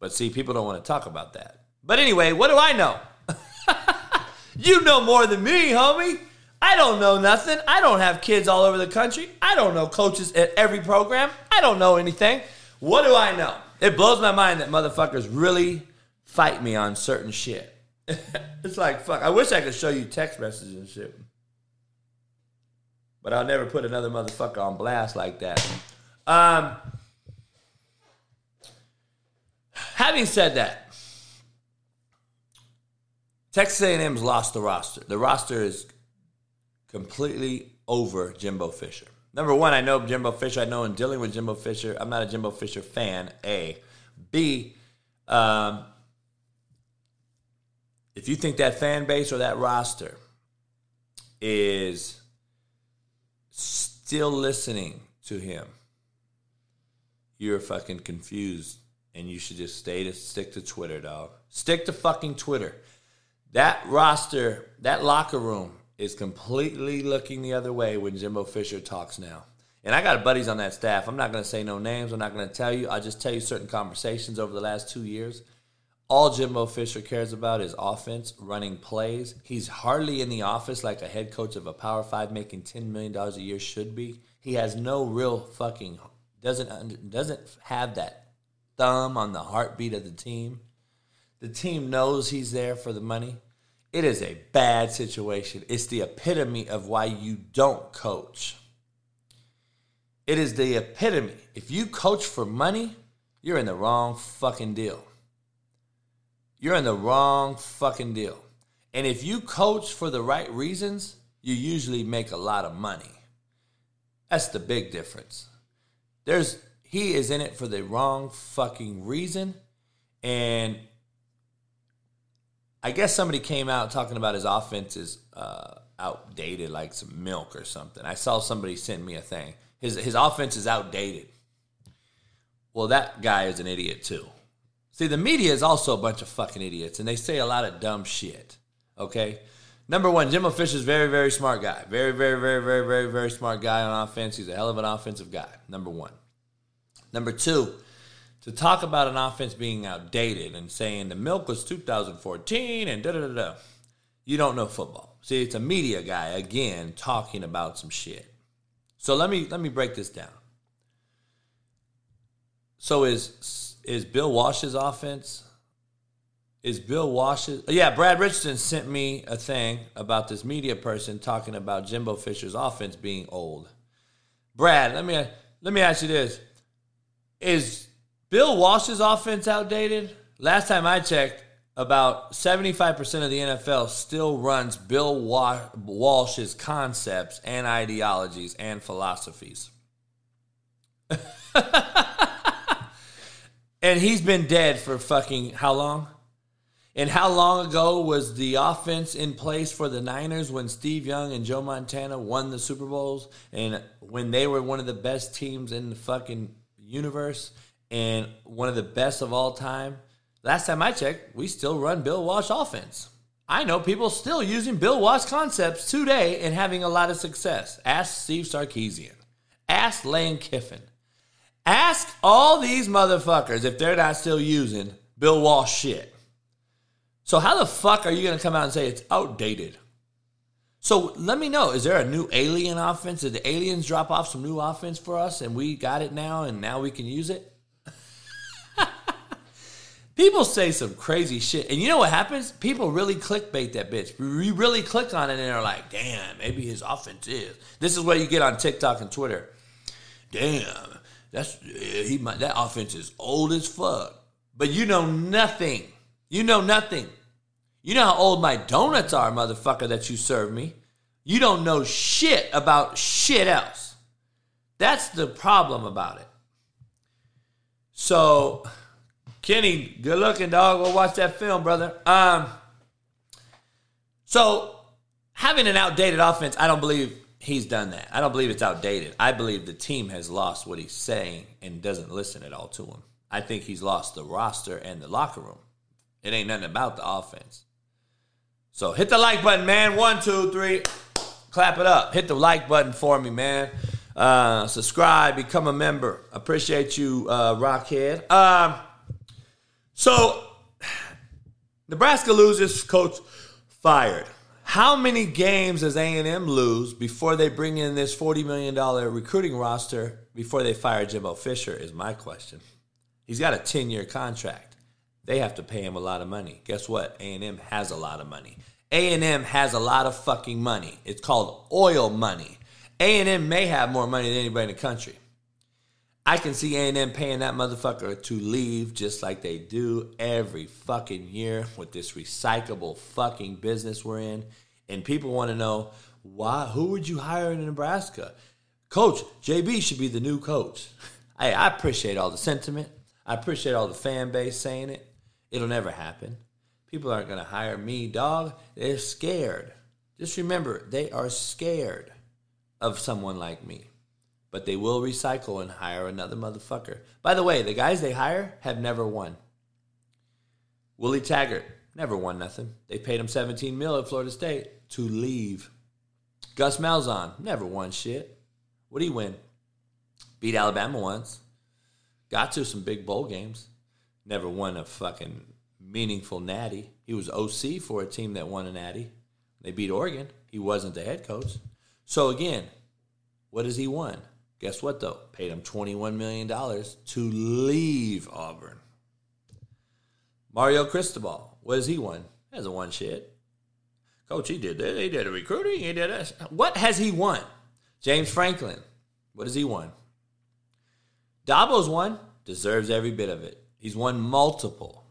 But see, people don't want to talk about that. But anyway, what do I know? you know more than me, homie. I don't know nothing. I don't have kids all over the country. I don't know coaches at every program. I don't know anything. What do I know? It blows my mind that motherfuckers really fight me on certain shit. it's like, fuck. I wish I could show you text messages and shit. But I'll never put another motherfucker on blast like that. Um, having said that, Texas A&M's lost the roster. The roster is completely over Jimbo Fisher. Number one, I know Jimbo Fisher. I know in dealing with Jimbo Fisher, I'm not a Jimbo Fisher fan. A, B, um, if you think that fan base or that roster is still listening to him, you're fucking confused, and you should just stay to stick to Twitter, dog. Stick to fucking Twitter. That roster, that locker room is completely looking the other way when Jimbo Fisher talks now. And I got buddies on that staff. I'm not going to say no names. I'm not going to tell you. I'll just tell you certain conversations over the last two years. All Jimbo Fisher cares about is offense, running plays. He's hardly in the office like a head coach of a Power Five making $10 million a year should be. He has no real fucking, doesn't, doesn't have that thumb on the heartbeat of the team. The team knows he's there for the money. It is a bad situation. It's the epitome of why you don't coach. It is the epitome. If you coach for money, you're in the wrong fucking deal. You're in the wrong fucking deal. And if you coach for the right reasons, you usually make a lot of money. That's the big difference. There's he is in it for the wrong fucking reason and I guess somebody came out talking about his offense is uh, outdated, like some milk or something. I saw somebody send me a thing. His his offense is outdated. Well, that guy is an idiot too. See, the media is also a bunch of fucking idiots, and they say a lot of dumb shit. Okay. Number one, Jimbo Fisher's very, very smart guy. Very, very, very, very, very, very smart guy on offense. He's a hell of an offensive guy. Number one. Number two, to talk about an offense being outdated and saying the milk was 2014 and da da da da. You don't know football. See, it's a media guy again talking about some shit. So let me let me break this down. So is is Bill Walsh's offense? Is Bill Walsh's? Yeah, Brad Richardson sent me a thing about this media person talking about Jimbo Fisher's offense being old. Brad, let me let me ask you this: Is Bill Walsh's offense outdated? Last time I checked, about 75% of the NFL still runs Bill Walsh's concepts and ideologies and philosophies. and he's been dead for fucking how long? And how long ago was the offense in place for the Niners when Steve Young and Joe Montana won the Super Bowls and when they were one of the best teams in the fucking universe? And one of the best of all time. Last time I checked, we still run Bill Walsh offense. I know people still using Bill Walsh concepts today and having a lot of success. Ask Steve Sarkisian. Ask Lane Kiffin. Ask all these motherfuckers if they're not still using Bill Walsh shit. So how the fuck are you going to come out and say it's outdated? So let me know, is there a new alien offense? Did the aliens drop off some new offense for us and we got it now and now we can use it? People say some crazy shit. And you know what happens? People really clickbait that bitch. We really click on it and they're like, damn, maybe his offense is. This is what you get on TikTok and Twitter. Damn, that's he that offense is old as fuck. But you know nothing. You know nothing. You know how old my donuts are, motherfucker, that you serve me. You don't know shit about shit else. That's the problem about it. So Kenny, good looking dog. Go watch that film, brother. Um, so having an outdated offense, I don't believe he's done that. I don't believe it's outdated. I believe the team has lost what he's saying and doesn't listen at all to him. I think he's lost the roster and the locker room. It ain't nothing about the offense. So hit the like button, man. One, two, three. Clap it up. Hit the like button for me, man. Uh, subscribe, become a member. Appreciate you, uh, Rockhead. Um, so Nebraska loses, coach fired. How many games does A&M lose before they bring in this $40 million recruiting roster before they fire Jimbo Fisher is my question. He's got a 10-year contract. They have to pay him a lot of money. Guess what? A&M has a lot of money. A&M has a lot of fucking money. It's called oil money. A&M may have more money than anybody in the country. I can see A&M paying that motherfucker to leave just like they do every fucking year with this recyclable fucking business we're in. And people want to know why who would you hire in Nebraska? Coach, JB should be the new coach. Hey, I appreciate all the sentiment. I appreciate all the fan base saying it. It'll never happen. People aren't going to hire me, dog. They're scared. Just remember, they are scared of someone like me but they will recycle and hire another motherfucker. By the way, the guys they hire have never won. Willie Taggart never won nothing. They paid him 17 mil at Florida State to leave. Gus Malzahn never won shit. What did he win? Beat Alabama once. Got to some big bowl games. Never won a fucking meaningful natty. He was OC for a team that won a natty. They beat Oregon. He wasn't the head coach. So again, what has he won? Guess what, though? Paid him $21 million to leave Auburn. Mario Cristobal, what has he won? Hasn't won shit. Coach, he did that. He did a recruiting. He did this. What has he won? James Franklin, what has he won? Dabo's won. Deserves every bit of it. He's won multiple.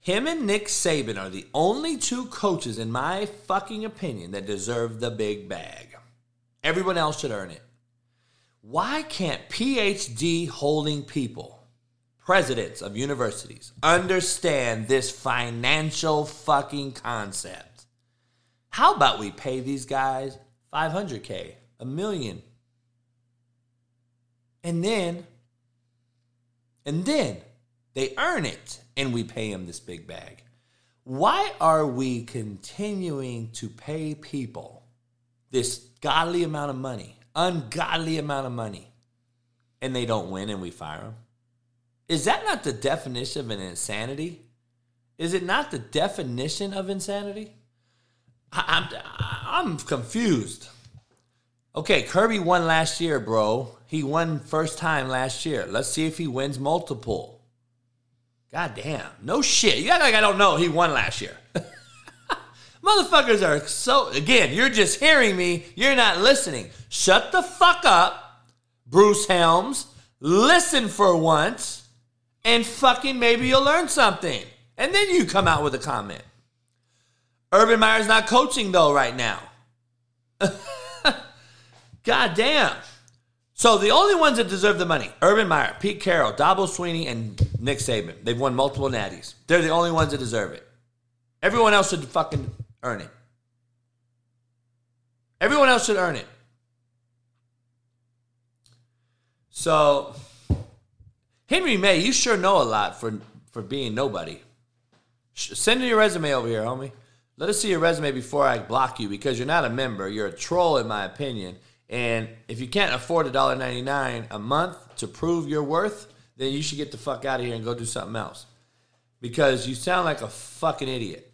Him and Nick Saban are the only two coaches, in my fucking opinion, that deserve the big bag. Everyone else should earn it. Why can't PhD holding people, presidents of universities, understand this financial fucking concept? How about we pay these guys 500K, a million? And then, and then they earn it and we pay them this big bag. Why are we continuing to pay people this godly amount of money ungodly amount of money and they don't win and we fire them? Is that not the definition of an insanity? Is it not the definition of insanity? I, I'm, I'm confused. Okay, Kirby won last year, bro. He won first time last year. Let's see if he wins multiple. God damn. No shit. You act like I don't know he won last year. Motherfuckers are so, again, you're just hearing me, you're not listening. Shut the fuck up, Bruce Helms. Listen for once, and fucking maybe you'll learn something. And then you come out with a comment. Urban Meyer's not coaching though right now. God damn. So the only ones that deserve the money, Urban Meyer, Pete Carroll, Dabo Swinney, and Nick Saban. They've won multiple natties. They're the only ones that deserve it. Everyone else should fucking earn it. Everyone else should earn it. So, Henry May, you sure know a lot for for being nobody. Send your resume over here, homie. Let us see your resume before I block you because you're not a member. You're a troll, in my opinion. And if you can't afford $1.99 a month to prove your worth, then you should get the fuck out of here and go do something else. Because you sound like a fucking idiot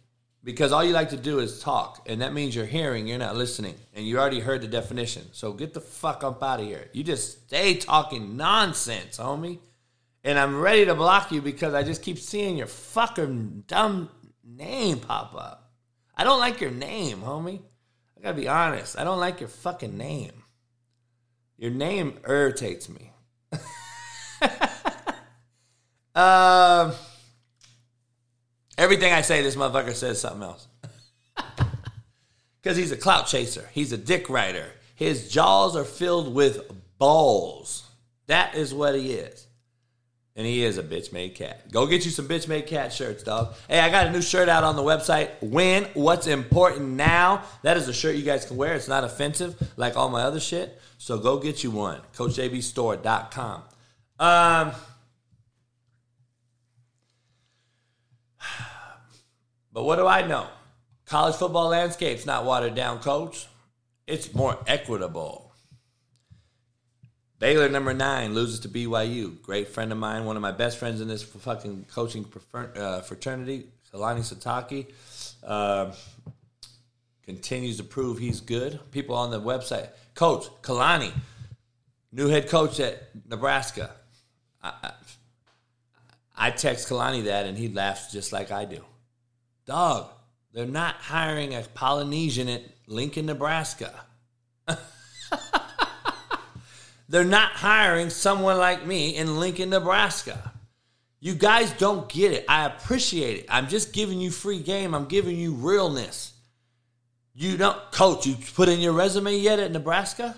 because all you like to do is talk, and that means you're hearing, you're not listening, and you already heard the definition. So get the fuck up out of here. You just stay talking nonsense, homie. And I'm ready to block you because I just keep seeing your fucking dumb name pop up. I don't like your name, homie. I gotta be honest. I don't like your fucking name. Your name irritates me. um. Everything I say, this motherfucker says something else. Because he's a clout chaser. He's a dick rider. His jaws are filled with balls. That is what he is. And he is a bitch made cat. Go get you some bitch made cat shirts, dog. Hey, I got a new shirt out on the website. Win What's Important Now. That is a shirt you guys can wear. It's not offensive like all my other shit. So go get you one. CoachJBStore.com. Um, But what do I know? College football landscape's not watered down, coach. It's more equitable. Baylor number nine loses to BYU. Great friend of mine, one of my best friends in this fucking coaching uh, fraternity, Kalani Sitake, uh, continues to prove he's good. People on the website, Coach Kalani, new head coach at Nebraska. I, I, I text Kalani that, and he laughs just like I do. Dog, they're not hiring a Polynesian at Lincoln, Nebraska. They're not hiring someone like me in Lincoln, Nebraska. You guys don't get it. I appreciate it. I'm just giving you free game. I'm giving you realness. You don't, coach, you put in your resume yet at Nebraska?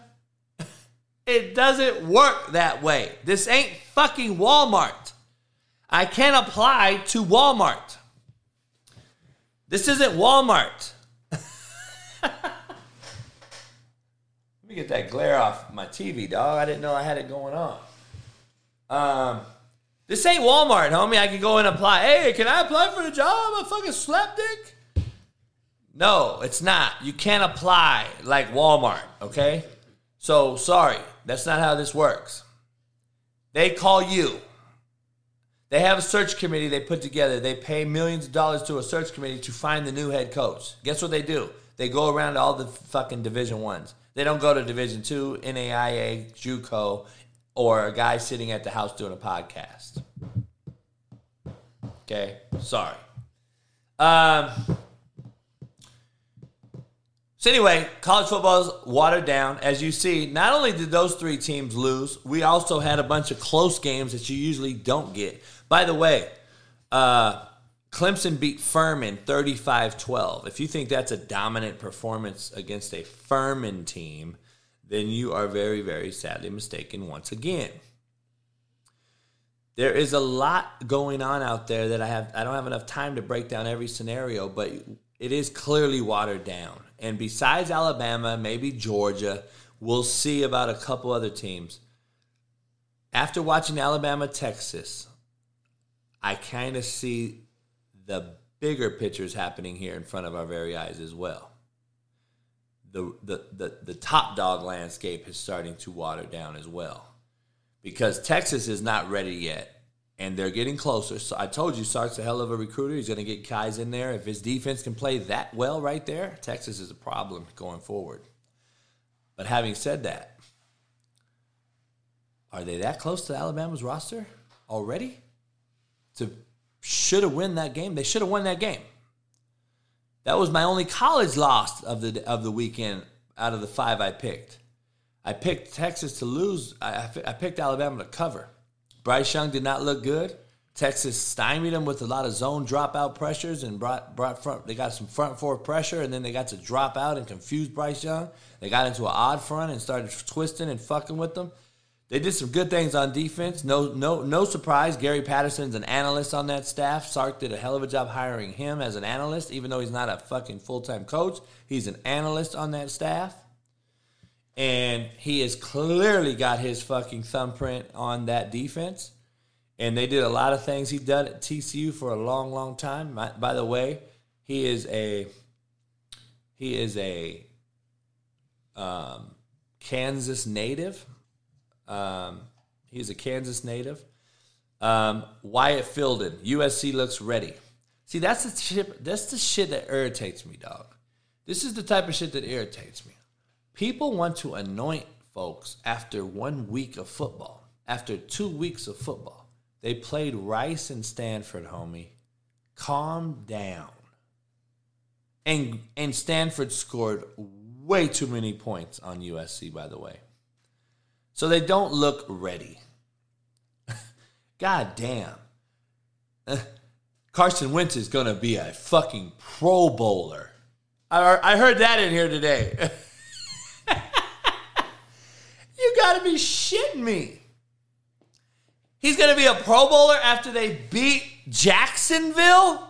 it doesn't work that way. This ain't fucking Walmart. I can't apply to Walmart. This isn't Walmart. Let me get that glare off my TV, dog. I didn't know I had it going on. Um, this ain't Walmart, homie. I can go and apply. Hey, can I apply for a job? A fucking slapdick? No, it's not. You can't apply like Walmart, okay? So, sorry. That's not how this works. They call you. They have a search committee they put together. They pay millions of dollars to a search committee to find the new head coach. Guess what they do? They go around all the fucking Division Ones. They don't go to Division Two, NAIA, JUCO, or a guy sitting at the house doing a podcast. Okay, sorry. Um. So anyway, college football is watered down. As you see, not only did those three teams lose, we also had a bunch of close games that you usually don't get. By the way, uh, Clemson beat Furman 35 12. If you think that's a dominant performance against a Furman team, then you are very, very sadly mistaken once again. There is a lot going on out there that I have I don't have enough time to break down every scenario, but it is clearly watered down. And besides Alabama, maybe Georgia, we'll see about a couple other teams. After watching Alabama, Texas, I kind of see the bigger pictures happening here in front of our very eyes as well. The, the, the, the top dog landscape is starting to water down as well because Texas is not ready yet and they're getting closer. So I told you Sark's a hell of a recruiter. He's going to get guys in there. If his defense can play that well right there, Texas is a problem going forward. But having said that, are they that close to Alabama's roster already? To should have won that game. They should have won that game. That was my only college loss of the of the weekend out of the five I picked. I picked Texas to lose. I, I picked Alabama to cover. Bryce Young did not look good. Texas stymied him with a lot of zone dropout pressures and brought brought front. They got some front four pressure, and then they got to drop out and confuse Bryce Young. They got into an odd front and started twisting and fucking with them. They did some good things on defense. No, no, no surprise. Gary Patterson's an analyst on that staff. Sark did a hell of a job hiring him as an analyst, even though he's not a fucking full time coach. He's an analyst on that staff, and he has clearly got his fucking thumbprint on that defense. And they did a lot of things he done at TCU for a long, long time. By, by the way, he is a he is a um, Kansas native. Um, he's a Kansas native. Um, Wyatt Fielden, USC looks ready. See, that's the shit. That's the shit that irritates me, dog. This is the type of shit that irritates me. People want to anoint folks after one week of football, after two weeks of football. They played Rice and Stanford, homie. Calm down. And and Stanford scored way too many points on USC, by the way. So they don't look ready. God damn. Carson Wentz is going to be a fucking Pro Bowler. I, I heard that in here today. you got to be shitting me. He's going to be a Pro Bowler after they beat Jacksonville?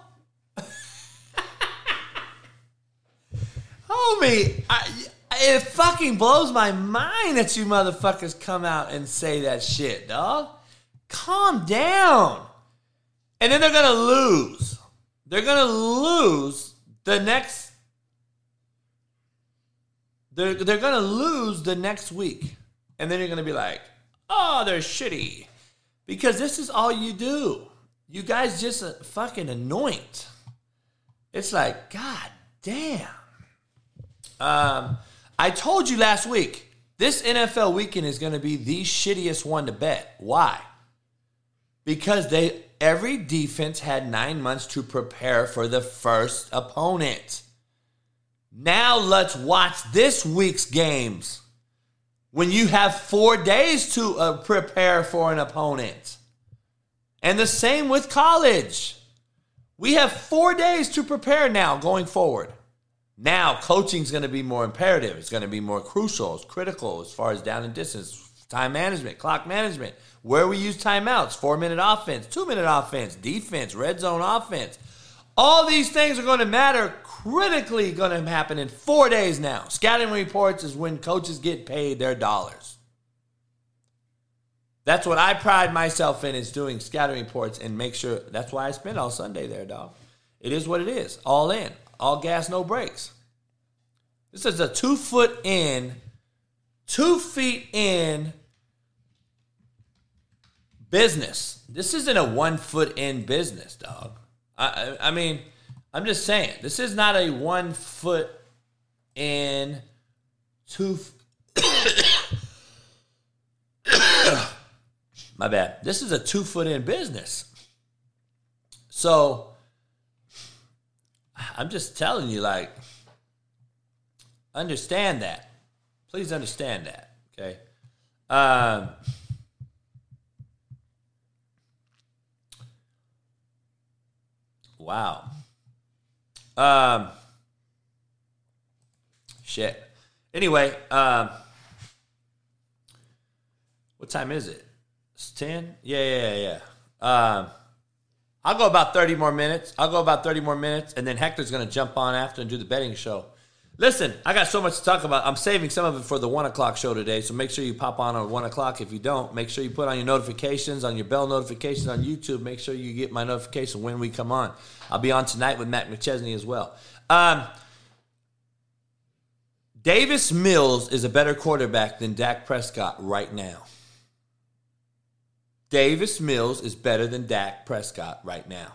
Homie, I, it fucking blows my mind that you motherfuckers come out and say that shit, dog. Calm down. And then they're going to lose. they're going to lose the next they're, they're going to lose the next week. And then you're going to be like, "Oh, they're shitty." Because this is all you do. You guys just uh, fucking anoint. It's like, god damn. Um, I told you last week, this NFL weekend is going to be the shittiest one to bet. Why? Because they every defense had 9 months to prepare for the first opponent. Now let's watch this week's games. When you have 4 days to uh, prepare for an opponent. And the same with college. We have 4 days to prepare now going forward. Now, coaching is going to be more imperative. It's going to be more crucial. It's critical as far as down and distance, time management, clock management, where we use timeouts, four minute offense, two minute offense, defense, red zone offense. All these things are going to matter, critically going to happen in four days now. Scouting reports is when coaches get paid their dollars. That's what I pride myself in is doing scouting reports and make sure that's why I spend all Sunday there, dog. It is what it is. All in. All gas, no brakes. This is a two foot in, two feet in business. This isn't a one foot in business, dog. I, I, mean, I'm just saying, this is not a one foot in, two. My bad. This is a two foot in business. So, I'm just telling you, like, understand that. Please understand that. Okay. Um, wow. Um, shit. Anyway, um, what time is it? It's 10? Yeah, yeah, yeah. Um, I'll go about 30 more minutes. I'll go about 30 more minutes, and then Hector's going to jump on after and do the betting show. Listen, I got so much to talk about. I'm saving some of it for the 1 o'clock show today, so make sure you pop on at 1 o'clock. If you don't, make sure you put on your notifications, on your bell notifications on YouTube. Make sure you get my notification when we come on. I'll be on tonight with Matt McChesney as well. Um, Davis Mills is a better quarterback than Dak Prescott right now. Davis Mills is better than Dak Prescott right now.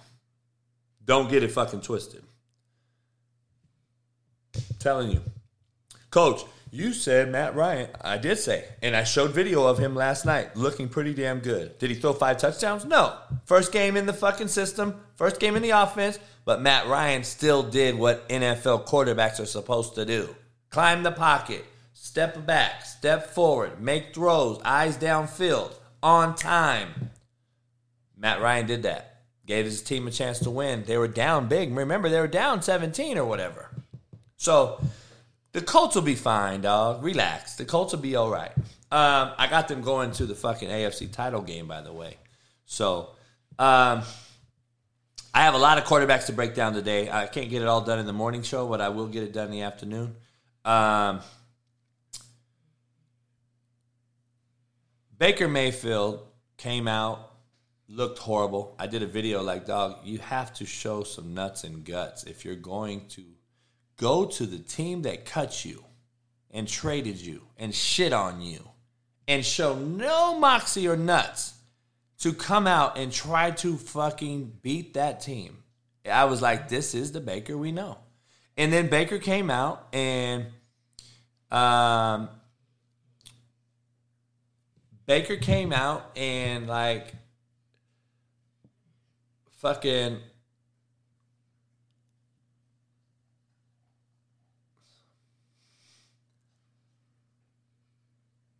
Don't get it fucking twisted. I'm telling you. Coach, you said Matt Ryan. I did say. And I showed video of him last night looking pretty damn good. Did he throw five touchdowns? No. First game in the fucking system, first game in the offense, but Matt Ryan still did what NFL quarterbacks are supposed to do climb the pocket, step back, step forward, make throws, eyes downfield on time. Matt Ryan did that. Gave his team a chance to win. They were down big. Remember, they were down 17 or whatever. So the Colts will be fine, dog. Relax. The Colts will be all right. Um, I got them going to the fucking AFC title game, by the way. So um, I have a lot of quarterbacks to break down today. I can't get it all done in the morning show, but I will get it done in the afternoon. Um, Baker Mayfield came out, looked horrible. I did a video like, dog, you have to show some nuts and guts if you're going to go to the team that cut you and traded you and shit on you and show no moxie or nuts to come out and try to fucking beat that team. I was like, this is the Baker we know. And then Baker came out and um, Baker came out and like fucking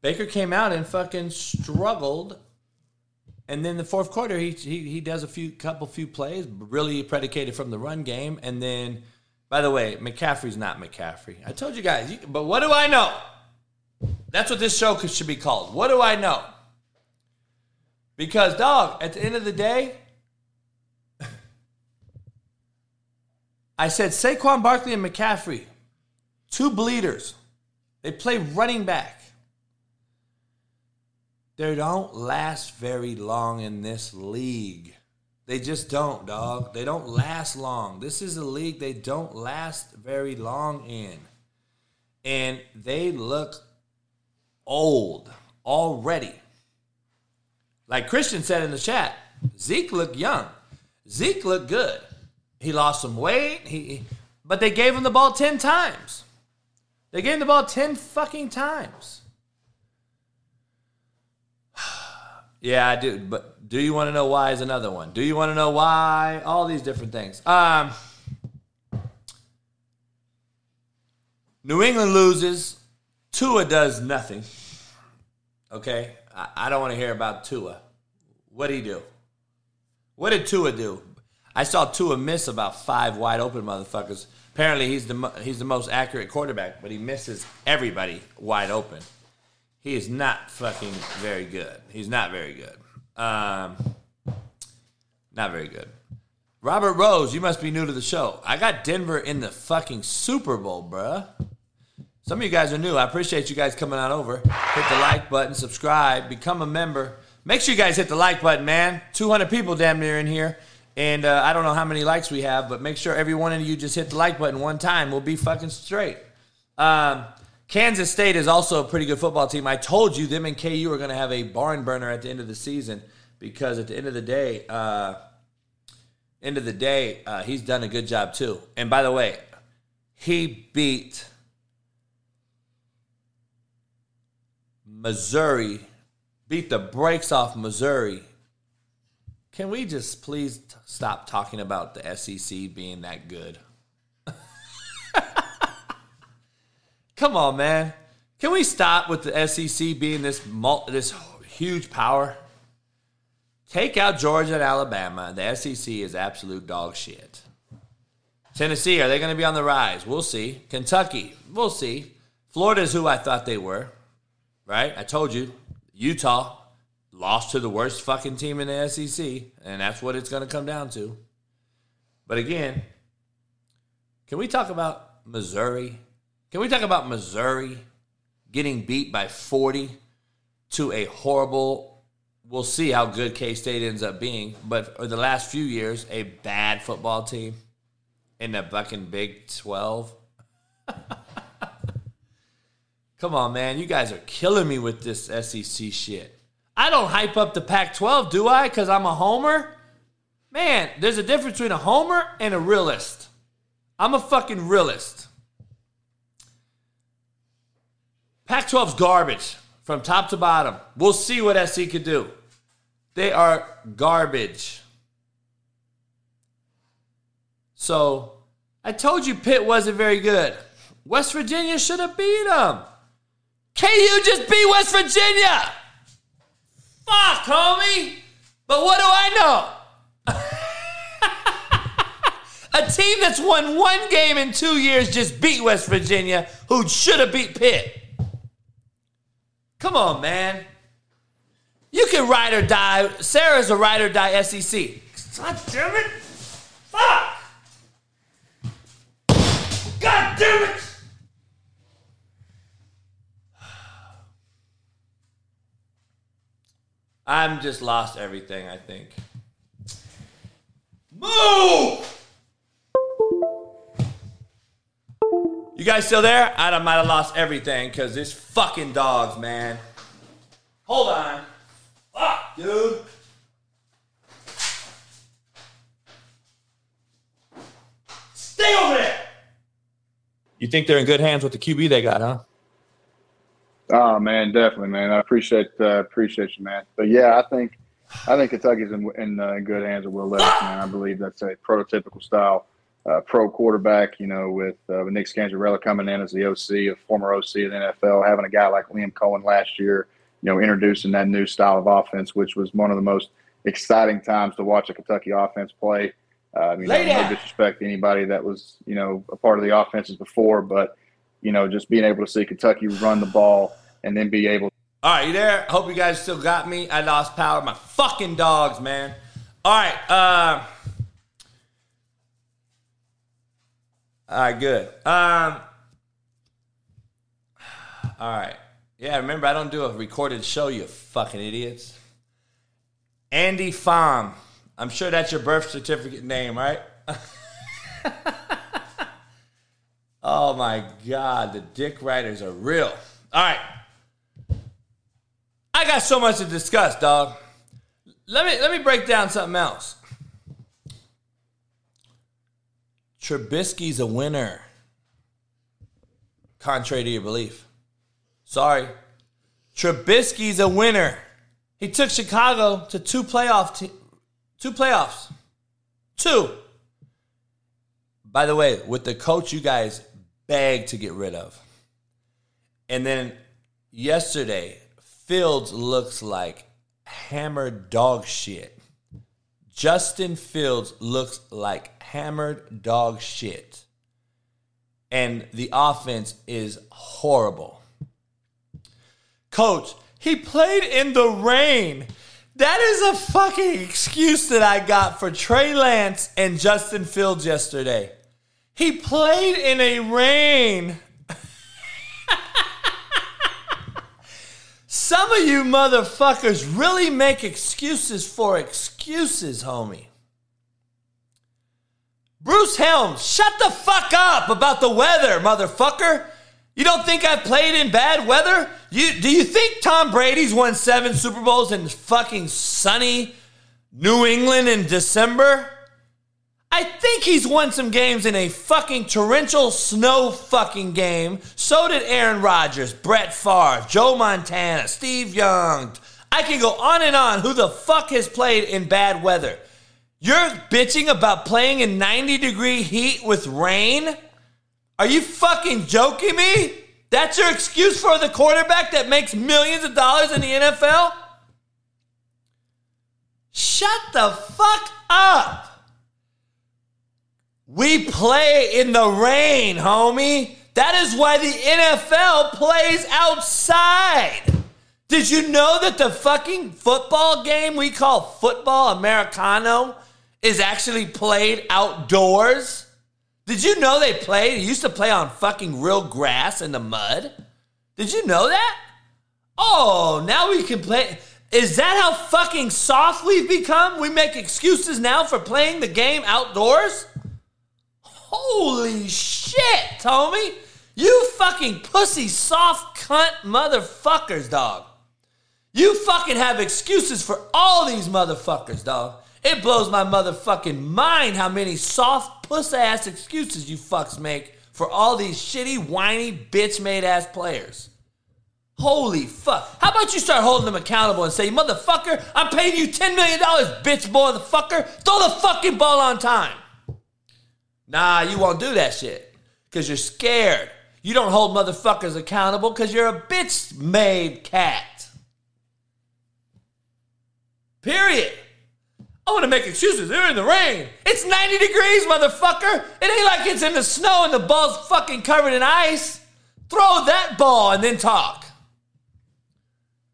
Baker came out and fucking struggled. And then the fourth quarter, he, he he does a few couple few plays, really predicated from the run game. And then, by the way, McCaffrey's not McCaffrey. I told you guys, but what do I know? That's what this show should be called. What do I know? Because, dog, at the end of the day, I said Saquon Barkley and McCaffrey, two bleeders. They play running back. They don't last very long in this league. They just don't, dog. They don't last long. This is a league they don't last very long in. And they look old already. Like Christian said in the chat, Zeke looked young. Zeke looked good. He lost some weight. He, but they gave him the ball 10 times. They gave him the ball 10 fucking times. yeah, I do. But do you want to know why is another one? Do you want to know why? All these different things. Um, New England loses. Tua does nothing. Okay? I, I don't want to hear about Tua. What did he do? What did Tua do? I saw Tua miss about five wide open motherfuckers. Apparently, he's the he's the most accurate quarterback, but he misses everybody wide open. He is not fucking very good. He's not very good. Um, not very good. Robert Rose, you must be new to the show. I got Denver in the fucking Super Bowl, bruh. Some of you guys are new. I appreciate you guys coming on over. Hit the like button, subscribe, become a member. Make sure you guys hit the like button, man. 200 people damn near in here. And uh, I don't know how many likes we have, but make sure every one of you just hit the like button one time. We'll be fucking straight. Um, Kansas State is also a pretty good football team. I told you them and KU are going to have a barn burner at the end of the season because at the end of the day, uh, end of the day, uh, he's done a good job too. And by the way, he beat Missouri, beat the brakes off Missouri. Can we just please t- stop talking about the SEC being that good? Come on, man. Can we stop with the SEC being this mul- this huge power? Take out Georgia and Alabama. The SEC is absolute dog shit. Tennessee, are they going to be on the rise? We'll see. Kentucky, we'll see. Florida is who I thought they were, right? I told you. Utah lost to the worst fucking team in the SEC, and that's what it's going to come down to. But again, can we talk about Missouri? Can we talk about Missouri getting beat by 40 to a horrible, we'll see how good K State ends up being, but for the last few years, a bad football team in the fucking Big 12? Come on, man. You guys are killing me with this SEC shit. I don't hype up the Pac 12, do I? Because I'm a homer? Man, there's a difference between a homer and a realist. I'm a fucking realist. Pac 12's garbage from top to bottom. We'll see what SC could do. They are garbage. So, I told you Pitt wasn't very good. West Virginia should have beat them. KU just beat West Virginia. Fuck, homie. But what do I know? A team that's won one game in two years just beat West Virginia, who should have beat Pitt. Come on, man. You can ride or die. Sarah's a ride or die SEC. God damn it. Fuck. God damn it. I'm just lost everything, I think. Move! You guys still there? I might have lost everything because this fucking dogs, man. Hold on. Fuck, dude. Stay over there. You think they're in good hands with the QB they got, huh? Oh man, definitely, man. I appreciate uh, appreciate you, man. But yeah, I think I think Kentucky's in, in, uh, in good hands with Will Levis, man. I believe that's a prototypical style uh, pro quarterback. You know, with, uh, with Nick Scangarello coming in as the OC, a former OC of the NFL, having a guy like Liam Coen last year, you know, introducing that new style of offense, which was one of the most exciting times to watch a Kentucky offense play. Uh, I mean, Lay no disrespect to anybody that was, you know, a part of the offenses before, but you know, just being able to see Kentucky run the ball and then be able All right, you there? Hope you guys still got me. I lost power. My fucking dogs, man. All right. Uh, all right, good. Um, all right. Yeah, remember, I don't do a recorded show, you fucking idiots. Andy Pham. I'm sure that's your birth certificate name, right? oh my God, the dick writers are real. All right. I got so much to discuss, dog. Let me let me break down something else. Trubisky's a winner. Contrary to your belief. Sorry. Trubisky's a winner. He took Chicago to two playoff two playoffs. Two. By the way, with the coach you guys begged to get rid of. And then yesterday, Fields looks like hammered dog shit. Justin Fields looks like hammered dog shit. And the offense is horrible. Coach, he played in the rain. That is a fucking excuse that I got for Trey Lance and Justin Fields yesterday. He played in a rain. Some of you motherfuckers really make excuses for excuses, homie. Bruce Helms, shut the fuck up about the weather, motherfucker. You don't think I've played in bad weather? You do you think Tom Brady's won seven Super Bowls in fucking sunny New England in December? I think he's won some games in a fucking torrential snow fucking game. So did Aaron Rodgers, Brett Favre, Joe Montana, Steve Young. I can go on and on. Who the fuck has played in bad weather? You're bitching about playing in 90 degree heat with rain? Are you fucking joking me? That's your excuse for the quarterback that makes millions of dollars in the NFL? Shut the fuck up. We play in the rain, homie. That is why the NFL plays outside. Did you know that the fucking football game we call football Americano is actually played outdoors? Did you know they played? They used to play on fucking real grass in the mud. Did you know that? Oh, now we can play. Is that how fucking soft we've become? We make excuses now for playing the game outdoors? Holy shit, Tommy. You fucking pussy soft cunt motherfuckers, dog. You fucking have excuses for all these motherfuckers, dog. It blows my motherfucking mind how many soft puss ass excuses you fucks make for all these shitty, whiny, bitch made ass players. Holy fuck. How about you start holding them accountable and say, motherfucker, I'm paying you $10 million, bitch motherfucker. Throw the fucking ball on time. Nah, you won't do that shit because you're scared. You don't hold motherfuckers accountable because you're a bitch made cat. Period. I want to make excuses. They're in the rain. It's 90 degrees, motherfucker. It ain't like it's in the snow and the ball's fucking covered in ice. Throw that ball and then talk.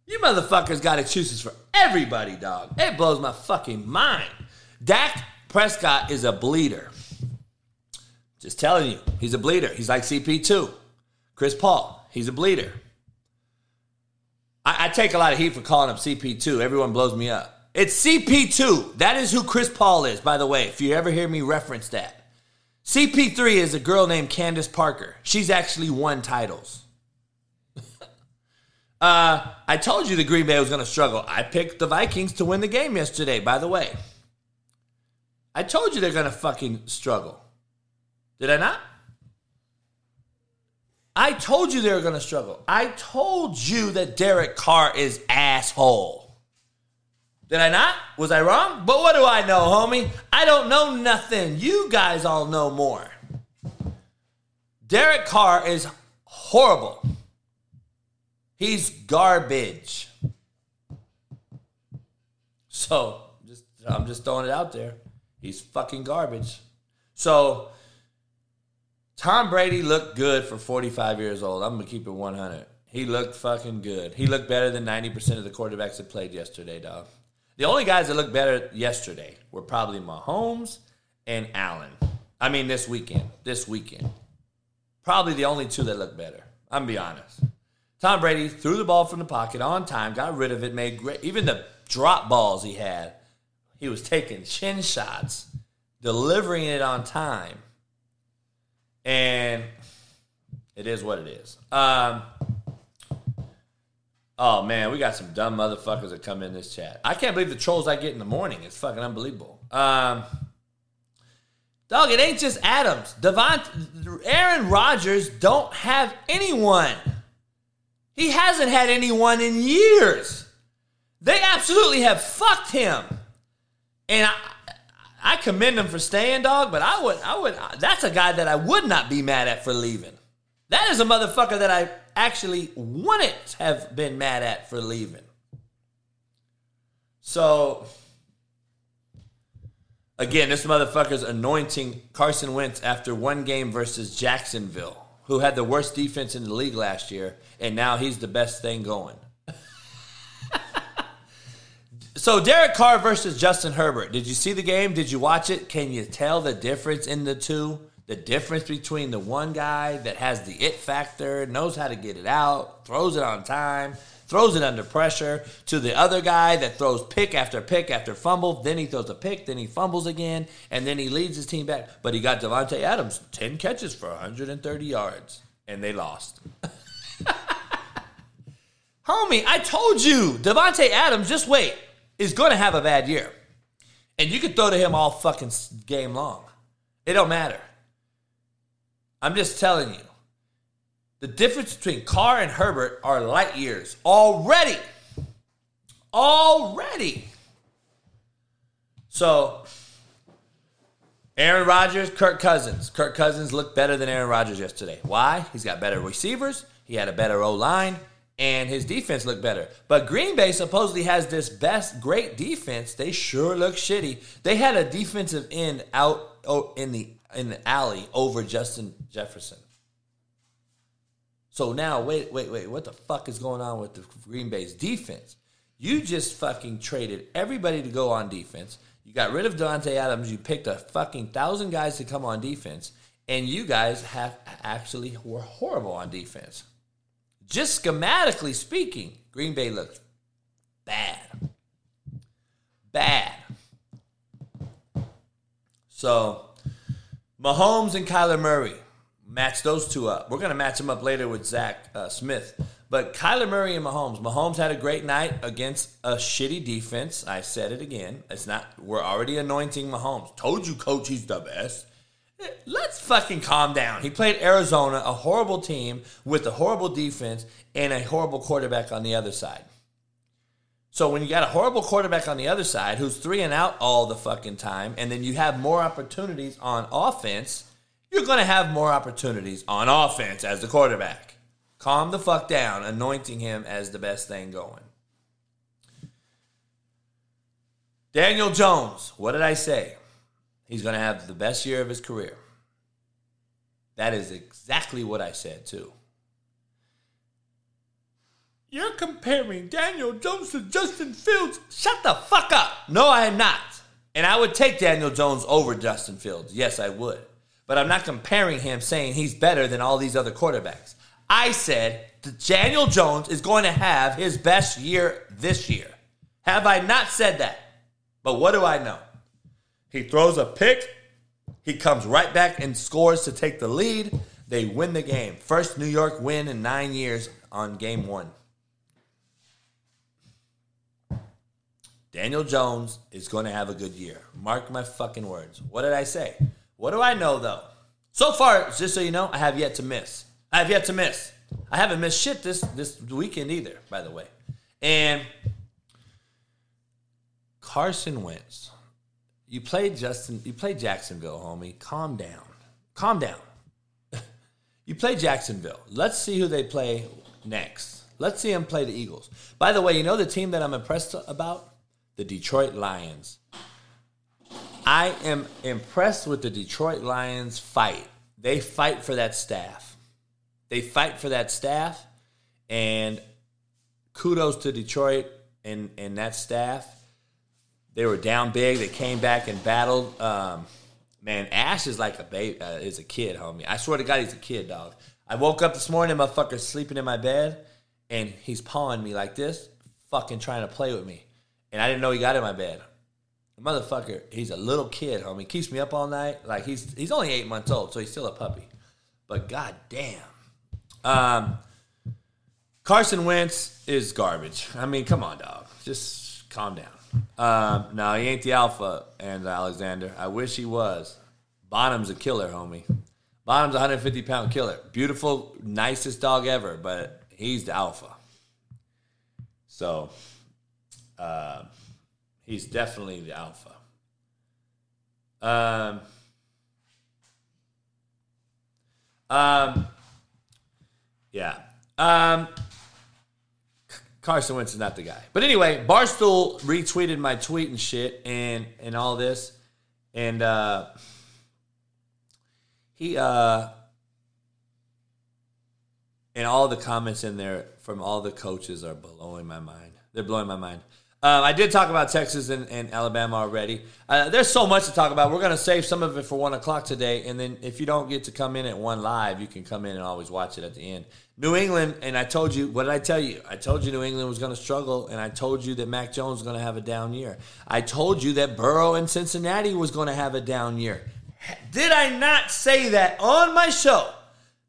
You motherfuckers got excuses for everybody, dog. It blows my fucking mind. Dak Prescott is a bleeder. Just telling you, he's a bleeder. He's like CP2. Chris Paul, he's a bleeder. I, I take a lot of heat for calling him CP2. Everyone blows me up. It's CP2. That is who Chris Paul is, by the way, if you ever hear me reference that. CP3 is a girl named Candace Parker. She's actually won titles. uh, I told you the Green Bay was going to struggle. I picked the Vikings to win the game yesterday, by the way. I told you they're going to fucking struggle. Did I not? I told you they were going to struggle. I told you that Derek Carr is asshole. Did I not? Was I wrong? But what do I know, homie? I don't know nothing. You guys all know more. Derek Carr is horrible. He's garbage. So, just I'm just throwing it out there. He's fucking garbage. So, Tom Brady looked good for 45 years old. I'm going to keep it 100. He looked fucking good. He looked better than 90% of the quarterbacks that played yesterday, dog. The only guys that looked better yesterday were probably Mahomes and Allen. I mean, this weekend. This weekend. Probably the only two that looked better. I'm going to be honest. Tom Brady threw the ball from the pocket on time, got rid of it, made great. Even the drop balls he had, He was taking chin shots, delivering it on time, and it is what it is. Um, oh man, we got some dumb motherfuckers that come in this chat. I can't believe the trolls I get in the morning. It's fucking unbelievable. Um, dog, it ain't just Adams. Devont, Aaron Rodgers don't have anyone. He hasn't had anyone in years. They absolutely have fucked him. And I, I commend him for staying, dog, but I would, I would, that's a guy that I would not be mad at for leaving. That is a motherfucker that I actually wouldn't have been mad at for leaving. So, again, this motherfucker's anointing Carson Wentz after one game versus Jacksonville, who had the worst defense in the league last year, and now he's the best thing going. so, Derek Carr versus Justin Herbert. Did you see the game? Did you watch it? Can you tell the difference in the two? The difference between the one guy that has the it factor, knows how to get it out, throws it on time, throws it under pressure, to the other guy that throws pick after pick after fumble, then he throws a pick, then he fumbles again, and then he leads his team back. But he got Davante Adams, 10 catches for 130 yards, and they lost. Homie, I told you, Davante Adams, just wait, is going to have a bad year. And you can throw to him all fucking game long. It don't matter. I'm just telling you. The difference between Carr and Herbert are light years already. Already. So, Aaron Rodgers, Kirk Cousins. Kirk Cousins looked better than Aaron Rodgers yesterday. Why? He's got better receivers, he had a better O line, and his defense looked better. But Green Bay supposedly has this best, great defense. They sure look shitty. They had a defensive end out oh, in the in the alley over Justin Jefferson. So now, wait, wait, wait. What the fuck is going on with the Green Bay's defense? You just fucking traded everybody to go on defense. You got rid of Dante Adams. You picked a fucking thousand guys to come on defense, and you guys have actually were horrible on defense. Just schematically speaking, Green Bay looks bad, bad. So Mahomes and Kyler Murray. Match those two up. We're going to match them up later with Zach uh, Smith. But Kyler Murray and Mahomes. Mahomes had a great night against a shitty defense. I said it again. It's not. We're already anointing Mahomes. Told you, coach, he's the best. Let's fucking calm down. He played Arizona, a horrible team with a horrible defense and a horrible quarterback on the other side. So when you got a horrible quarterback on the other side who's three and out all the fucking time, and then you have more opportunities on offense, you're going to have more opportunities on offense as the quarterback. Calm the fuck down, anointing him as the best thing going. Daniel Jones, what did I say? He's going to have the best year of his career. That is exactly what I said, too. You're comparing Daniel Jones to Justin Fields. Shut the fuck up. No, I am not. And I would take Daniel Jones over Justin Fields. Yes, I would. But I'm not comparing him saying he's better than all these other quarterbacks. I said that Daniel Jones is going to have his best year this year. Have I not said that? But what do I know? He throws a pick. He comes right back and scores to take the lead. They win the game. First New York win in nine years on game one. Daniel Jones is going to have a good year. Mark my fucking words. What did I say? What do I know though? So far, just so you know, I have yet to miss. I have yet to miss. I haven't missed shit this this weekend either, by the way. And Carson Wentz. You played Justin, you played Jacksonville, homie. Calm down. Calm down. you play Jacksonville. Let's see who they play next. Let's see them play the Eagles. By the way, you know the team that I'm impressed about? the Detroit Lions. I am impressed with the Detroit Lions fight. They fight for that staff. They fight for that staff, and kudos to Detroit and, and that staff. They were down big. They came back and battled. Um, man, Ash is like a baby, uh, is a kid, homie. I swear to God, he's a kid, dog. I woke up this morning, motherfucker, sleeping in my bed, and he's pawing me like this, fucking trying to play with me and I didn't know he got in my bed. The motherfucker, he's a little kid, homie. Keeps me up all night. Like he's he's only eight months old, so he's still a puppy. But god damn. Um Carson Wentz is garbage. I mean, come on, dog. Just calm down. Um, no, he ain't the alpha, and Alexander. I wish he was. Bonham's a killer, homie. Bonham's a 150 pound killer. Beautiful, nicest dog ever, but he's the alpha. So, uh, he's definitely the alpha. Um, um, yeah. Um, Carson Wentz is not the guy. But anyway, Barstool retweeted my tweet and shit and and all this. And uh he uh and all the comments in there from all the coaches are blowing my mind. They're blowing my mind. Um, I did talk about Texas and, and Alabama already. Uh, there's so much to talk about. We're going to save some of it for one o'clock today, and then if you don't get to come in at one live, you can come in and always watch it at the end. New England, and I told you, what did I tell you? I told you New England was going to struggle, and I told you that Mac Jones was going to have a down year. I told you that Burrow and Cincinnati was going to have a down year. Did I not say that on my show?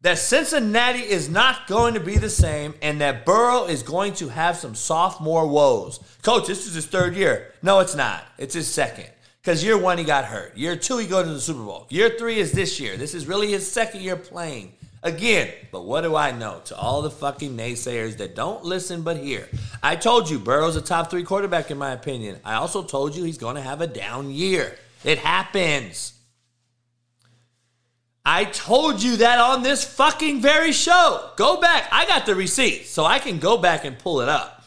That Cincinnati is not going to be the same and that Burrow is going to have some sophomore woes. Coach, this is his third year. No, it's not. It's his second. Because year one, he got hurt. Year two, he goes to the Super Bowl. Year three is this year. This is really his second year playing. Again, but what do I know? To all the fucking naysayers that don't listen but hear. I told you Burrow's a top three quarterback in my opinion. I also told you he's going to have a down year. It happens. I told you that on this fucking very show. Go back. I got the receipt, so I can go back and pull it up.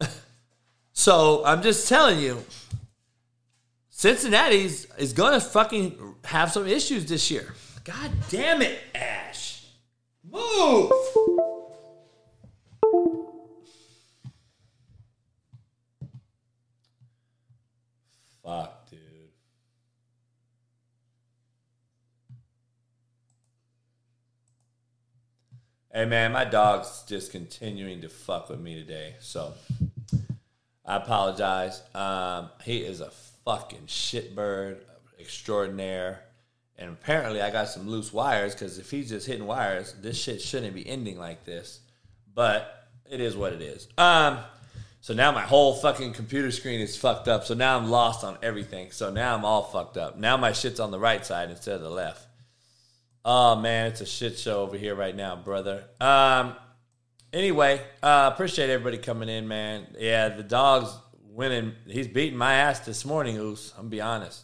so I'm just telling you, Cincinnati's is to fucking have some issues this year. God damn it, Ash. Move. Hey man, my dog's just continuing to fuck with me today, so I apologize. Um, he is a fucking shitbird extraordinaire, and apparently I got some loose wires because if he's just hitting wires, this shit shouldn't be ending like this. But it is what it is. Um, so now my whole fucking computer screen is fucked up. So now I'm lost on everything. So now I'm all fucked up. Now my shit's on the right side instead of the left. Oh man, it's a shit show over here right now, brother. Um. Anyway, uh, appreciate everybody coming in, man. Yeah, the dog's winning. He's beating my ass this morning, Oos. I'm be honest.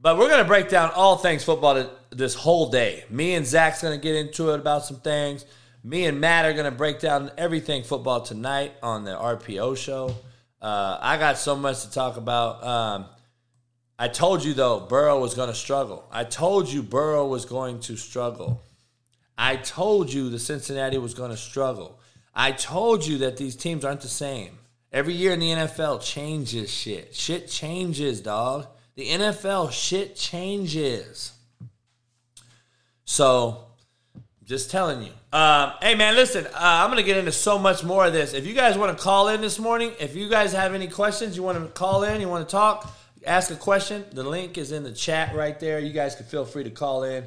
But we're gonna break down all things football this whole day. Me and Zach's gonna get into it about some things. Me and Matt are gonna break down everything football tonight on the RPO show. Uh, I got so much to talk about. Um, I told you though, Burrow was going to struggle. I told you Burrow was going to struggle. I told you the Cincinnati was going to struggle. I told you that these teams aren't the same. Every year in the NFL changes shit. Shit changes, dog. The NFL shit changes. So, just telling you. Um, hey man, listen, uh, I'm gonna get into so much more of this. If you guys want to call in this morning, if you guys have any questions, you want to call in, you want to talk, ask a question. The link is in the chat right there. You guys can feel free to call in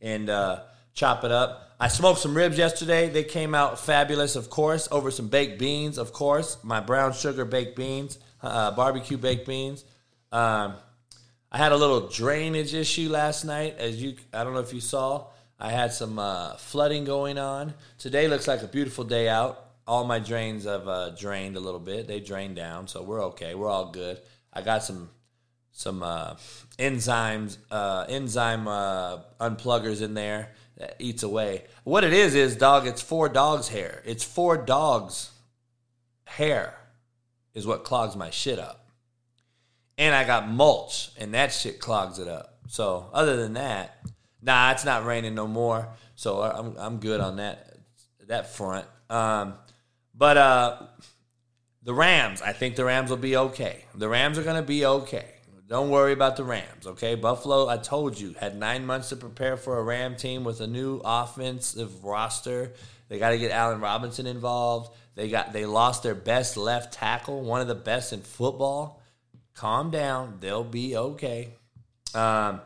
and uh, chop it up. I smoked some ribs yesterday. They came out fabulous, of course, over some baked beans, of course. My brown sugar baked beans, uh, barbecue baked beans. Um, I had a little drainage issue last night, as you I don't know if you saw. I had some uh, flooding going on. Today looks like a beautiful day out. All my drains have uh, drained a little bit. They drained down, so we're okay. We're all good. I got some some uh, enzymes, uh, enzyme uh, unpluggers in there that eats away. What it is is dog. It's four dogs' hair. It's four dogs' hair is what clogs my shit up. And I got mulch, and that shit clogs it up. So other than that, nah, it's not raining no more. So I'm I'm good on that that front. Um, but uh, the Rams, I think the Rams will be okay. The Rams are going to be okay. Don't worry about the Rams, okay? Buffalo, I told you, had nine months to prepare for a Ram team with a new offensive roster. They got to get Allen Robinson involved. They got they lost their best left tackle, one of the best in football. Calm down. They'll be okay. Um,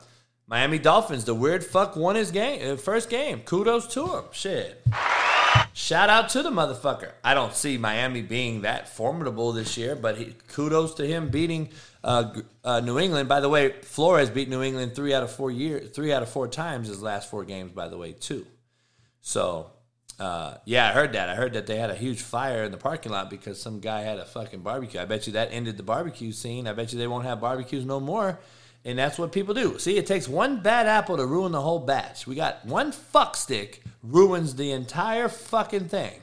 Miami Dolphins, the weird fuck won his game, uh, first game. Kudos to him. Shit. Shout out to the motherfucker. I don't see Miami being that formidable this year, but he, kudos to him beating uh, uh, New England. By the way, Flores beat New England three out of four years, three out of four times his last four games. By the way, too. So, uh, yeah, I heard that. I heard that they had a huge fire in the parking lot because some guy had a fucking barbecue. I bet you that ended the barbecue scene. I bet you they won't have barbecues no more. And that's what people do. See, it takes one bad apple to ruin the whole batch. We got one fuck stick ruins the entire fucking thing.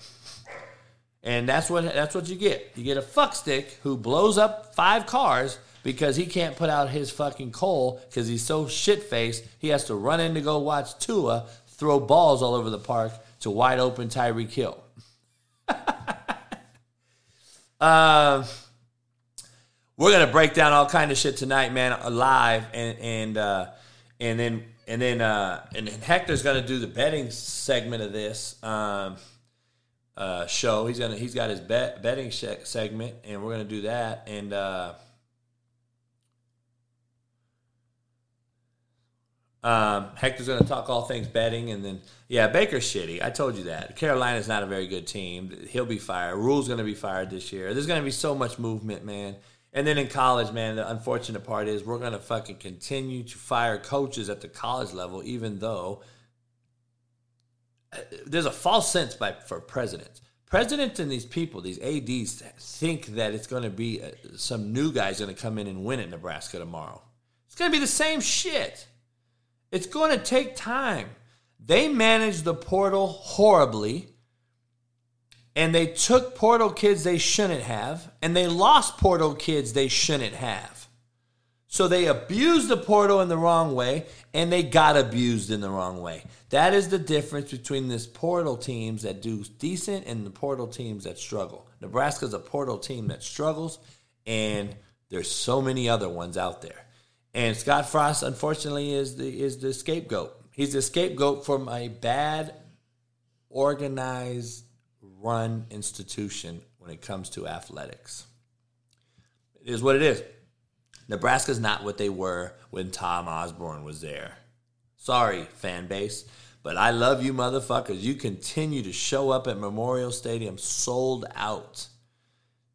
And that's what that's what you get. You get a fuck stick who blows up five cars because he can't put out his fucking coal because he's so shit faced. He has to run in to go watch Tua throw balls all over the park to wide open Tyreek Hill. uh, we're gonna break down all kind of shit tonight, man, live, and and uh, and then and then uh, and then Hector's gonna do the betting segment of this um, uh, show. He's gonna he's got his bet, betting se- segment, and we're gonna do that. And uh, um, Hector's gonna talk all things betting, and then yeah, Baker's shitty. I told you that. Carolina's not a very good team. He'll be fired. Rhule's gonna be fired this year. There's gonna be so much movement, man. And then in college, man, the unfortunate part is we're gonna fucking continue to fire coaches at the college level, even though uh, there's a false sense by for presidents. Presidents and these people, these ads, think that it's going to be uh, some new guy's going to come in and win at Nebraska tomorrow. It's going to be the same shit. It's going to take time. They managed the portal horribly, and they took portal kids they shouldn't have, and they lost portal kids they shouldn't have. So they abused the portal in the wrong way, and they got abused in the wrong way. That is the difference between this portal teams that do decent and the portal teams that struggle. Nebraska's a portal team that struggles, and there's so many other ones out there. And Scott Frost, unfortunately, is the is the scapegoat. He's the scapegoat from a bad, organized, run institution when it comes to athletics. It is what it is. Nebraska's not what they were when Tom Osborne was there. Sorry, fan base, but I love you motherfuckers. You continue to show up at Memorial Stadium sold out.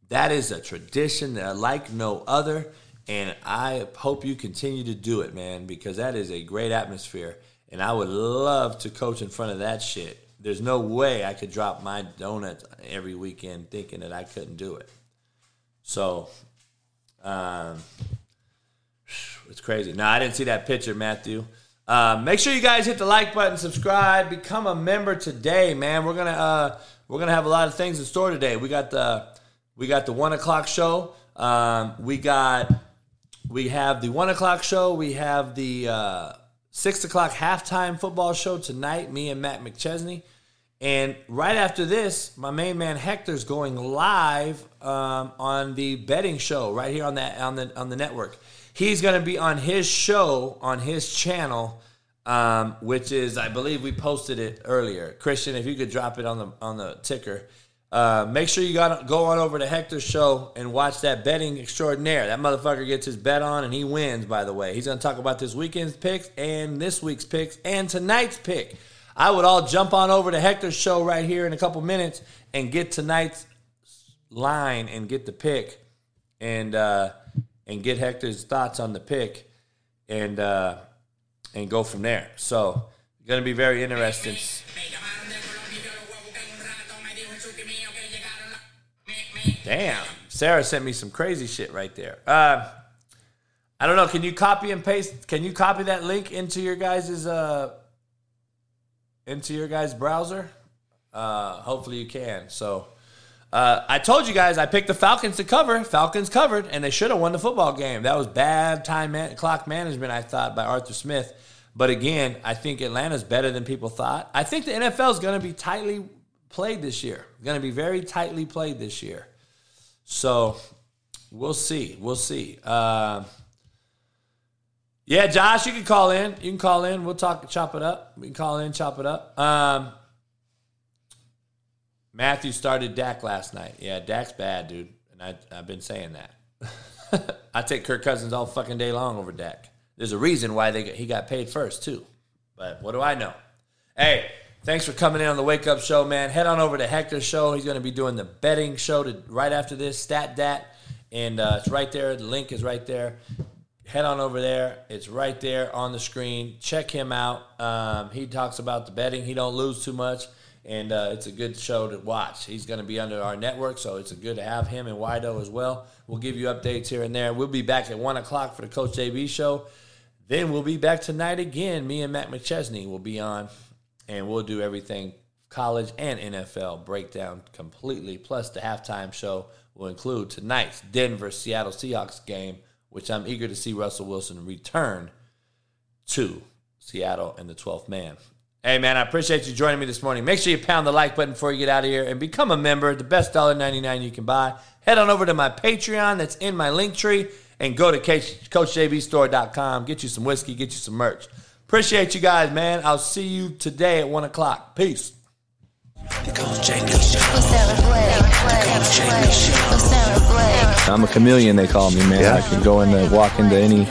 That is a tradition that like no other, and I hope you continue to do it, man, because that is a great atmosphere. And I would love to coach in front of that shit. There's no way I could drop my donuts every weekend thinking that I couldn't do it. So, um, it's crazy. No, I didn't see that picture, Matthew. Uh, make sure you guys hit the like button, subscribe, become a member today, man. We're gonna uh, we're gonna have a lot of things in store today. We got the we got the one o'clock show. Um, we got we have the one o'clock show. We have the uh, six o'clock halftime football show tonight. Me and Matt McChesney. And right after this, my main man Hector's going live um, on the betting show right here on that on the on the network. He's going to be on his show on his channel, um, which is I believe we posted it earlier. Christian, if you could drop it on the on the ticker. Uh, make sure you got go on over to Hector's show and watch that betting extraordinaire. That motherfucker gets his bet on and he wins. By the way, he's going to talk about this weekend's picks and this week's picks and tonight's pick. I would all jump on over to Hector's show right here in a couple minutes and get tonight's line and get the pick and uh, and get Hector's thoughts on the pick and uh, and go from there. So, going to be very interesting. Damn, Sarah sent me some crazy shit right there. Uh, I don't know. Can you copy and paste? Can you copy that link into your guys's uh, into your guys' browser? Uh, hopefully you can. So uh, I told you guys I picked the Falcons to cover. Falcons covered, and they should have won the football game. That was bad time man- clock management, I thought, by Arthur Smith. But again, I think Atlanta's better than people thought. I think the NFL is going to be tightly played this year. Going to be very tightly played this year. So we'll see. We'll see. Uh, yeah, Josh, you can call in. You can call in. We'll talk, chop it up. We can call in, chop it up. Um, Matthew started Dak last night. Yeah, Dak's bad, dude, and I, I've been saying that. I take Kirk Cousins all fucking day long over Dak. There's a reason why they he got paid first too. But what do I know? Hey, thanks for coming in on the Wake Up Show, man. Head on over to Hector's show. He's going to be doing the betting show to, right after this, Stat Dat, and uh, it's right there. The link is right there. Head on over there. It's right there on the screen. Check him out. Um, he talks about the betting. He don't lose too much, and uh, it's a good show to watch. He's going to be under our network, so it's a good to have him and Wido as well. We'll give you updates here and there. We'll be back at one o'clock for the Coach JB show. Then we'll be back tonight again. Me and Matt McChesney will be on, and we'll do everything college and NFL breakdown completely. Plus, the halftime show will include tonight's Denver Seattle Seahawks game, which I'm eager to see Russell Wilson return to Seattle and the 12th man. Hey, man, I appreciate you joining me this morning. Make sure you pound the like button before you get out of here and become a member. The best $1.99 you can buy. Head on over to my Patreon that's in my link tree and go to CoachJBStore.com. Get you some whiskey, get you some merch. Appreciate you guys, man. I'll see you today at 1 o'clock. Peace. The Coach JB Show. The Coach JB Show. I'm a chameleon, they call me, man. I can go in and walk into any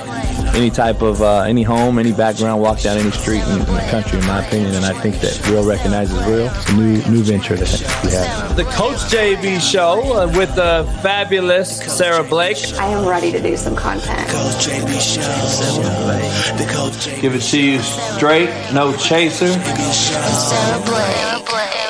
any type of uh, any home, any background, walk down any street in, in the country, in my opinion. And I think that real recognizes real. It's a new new venture that we have. The Coach JB Show uh, with the fabulous Sarah Blake. I am ready to do some content. Coach JB Show. The Coach JB Give it to you straight, no chaser. Show.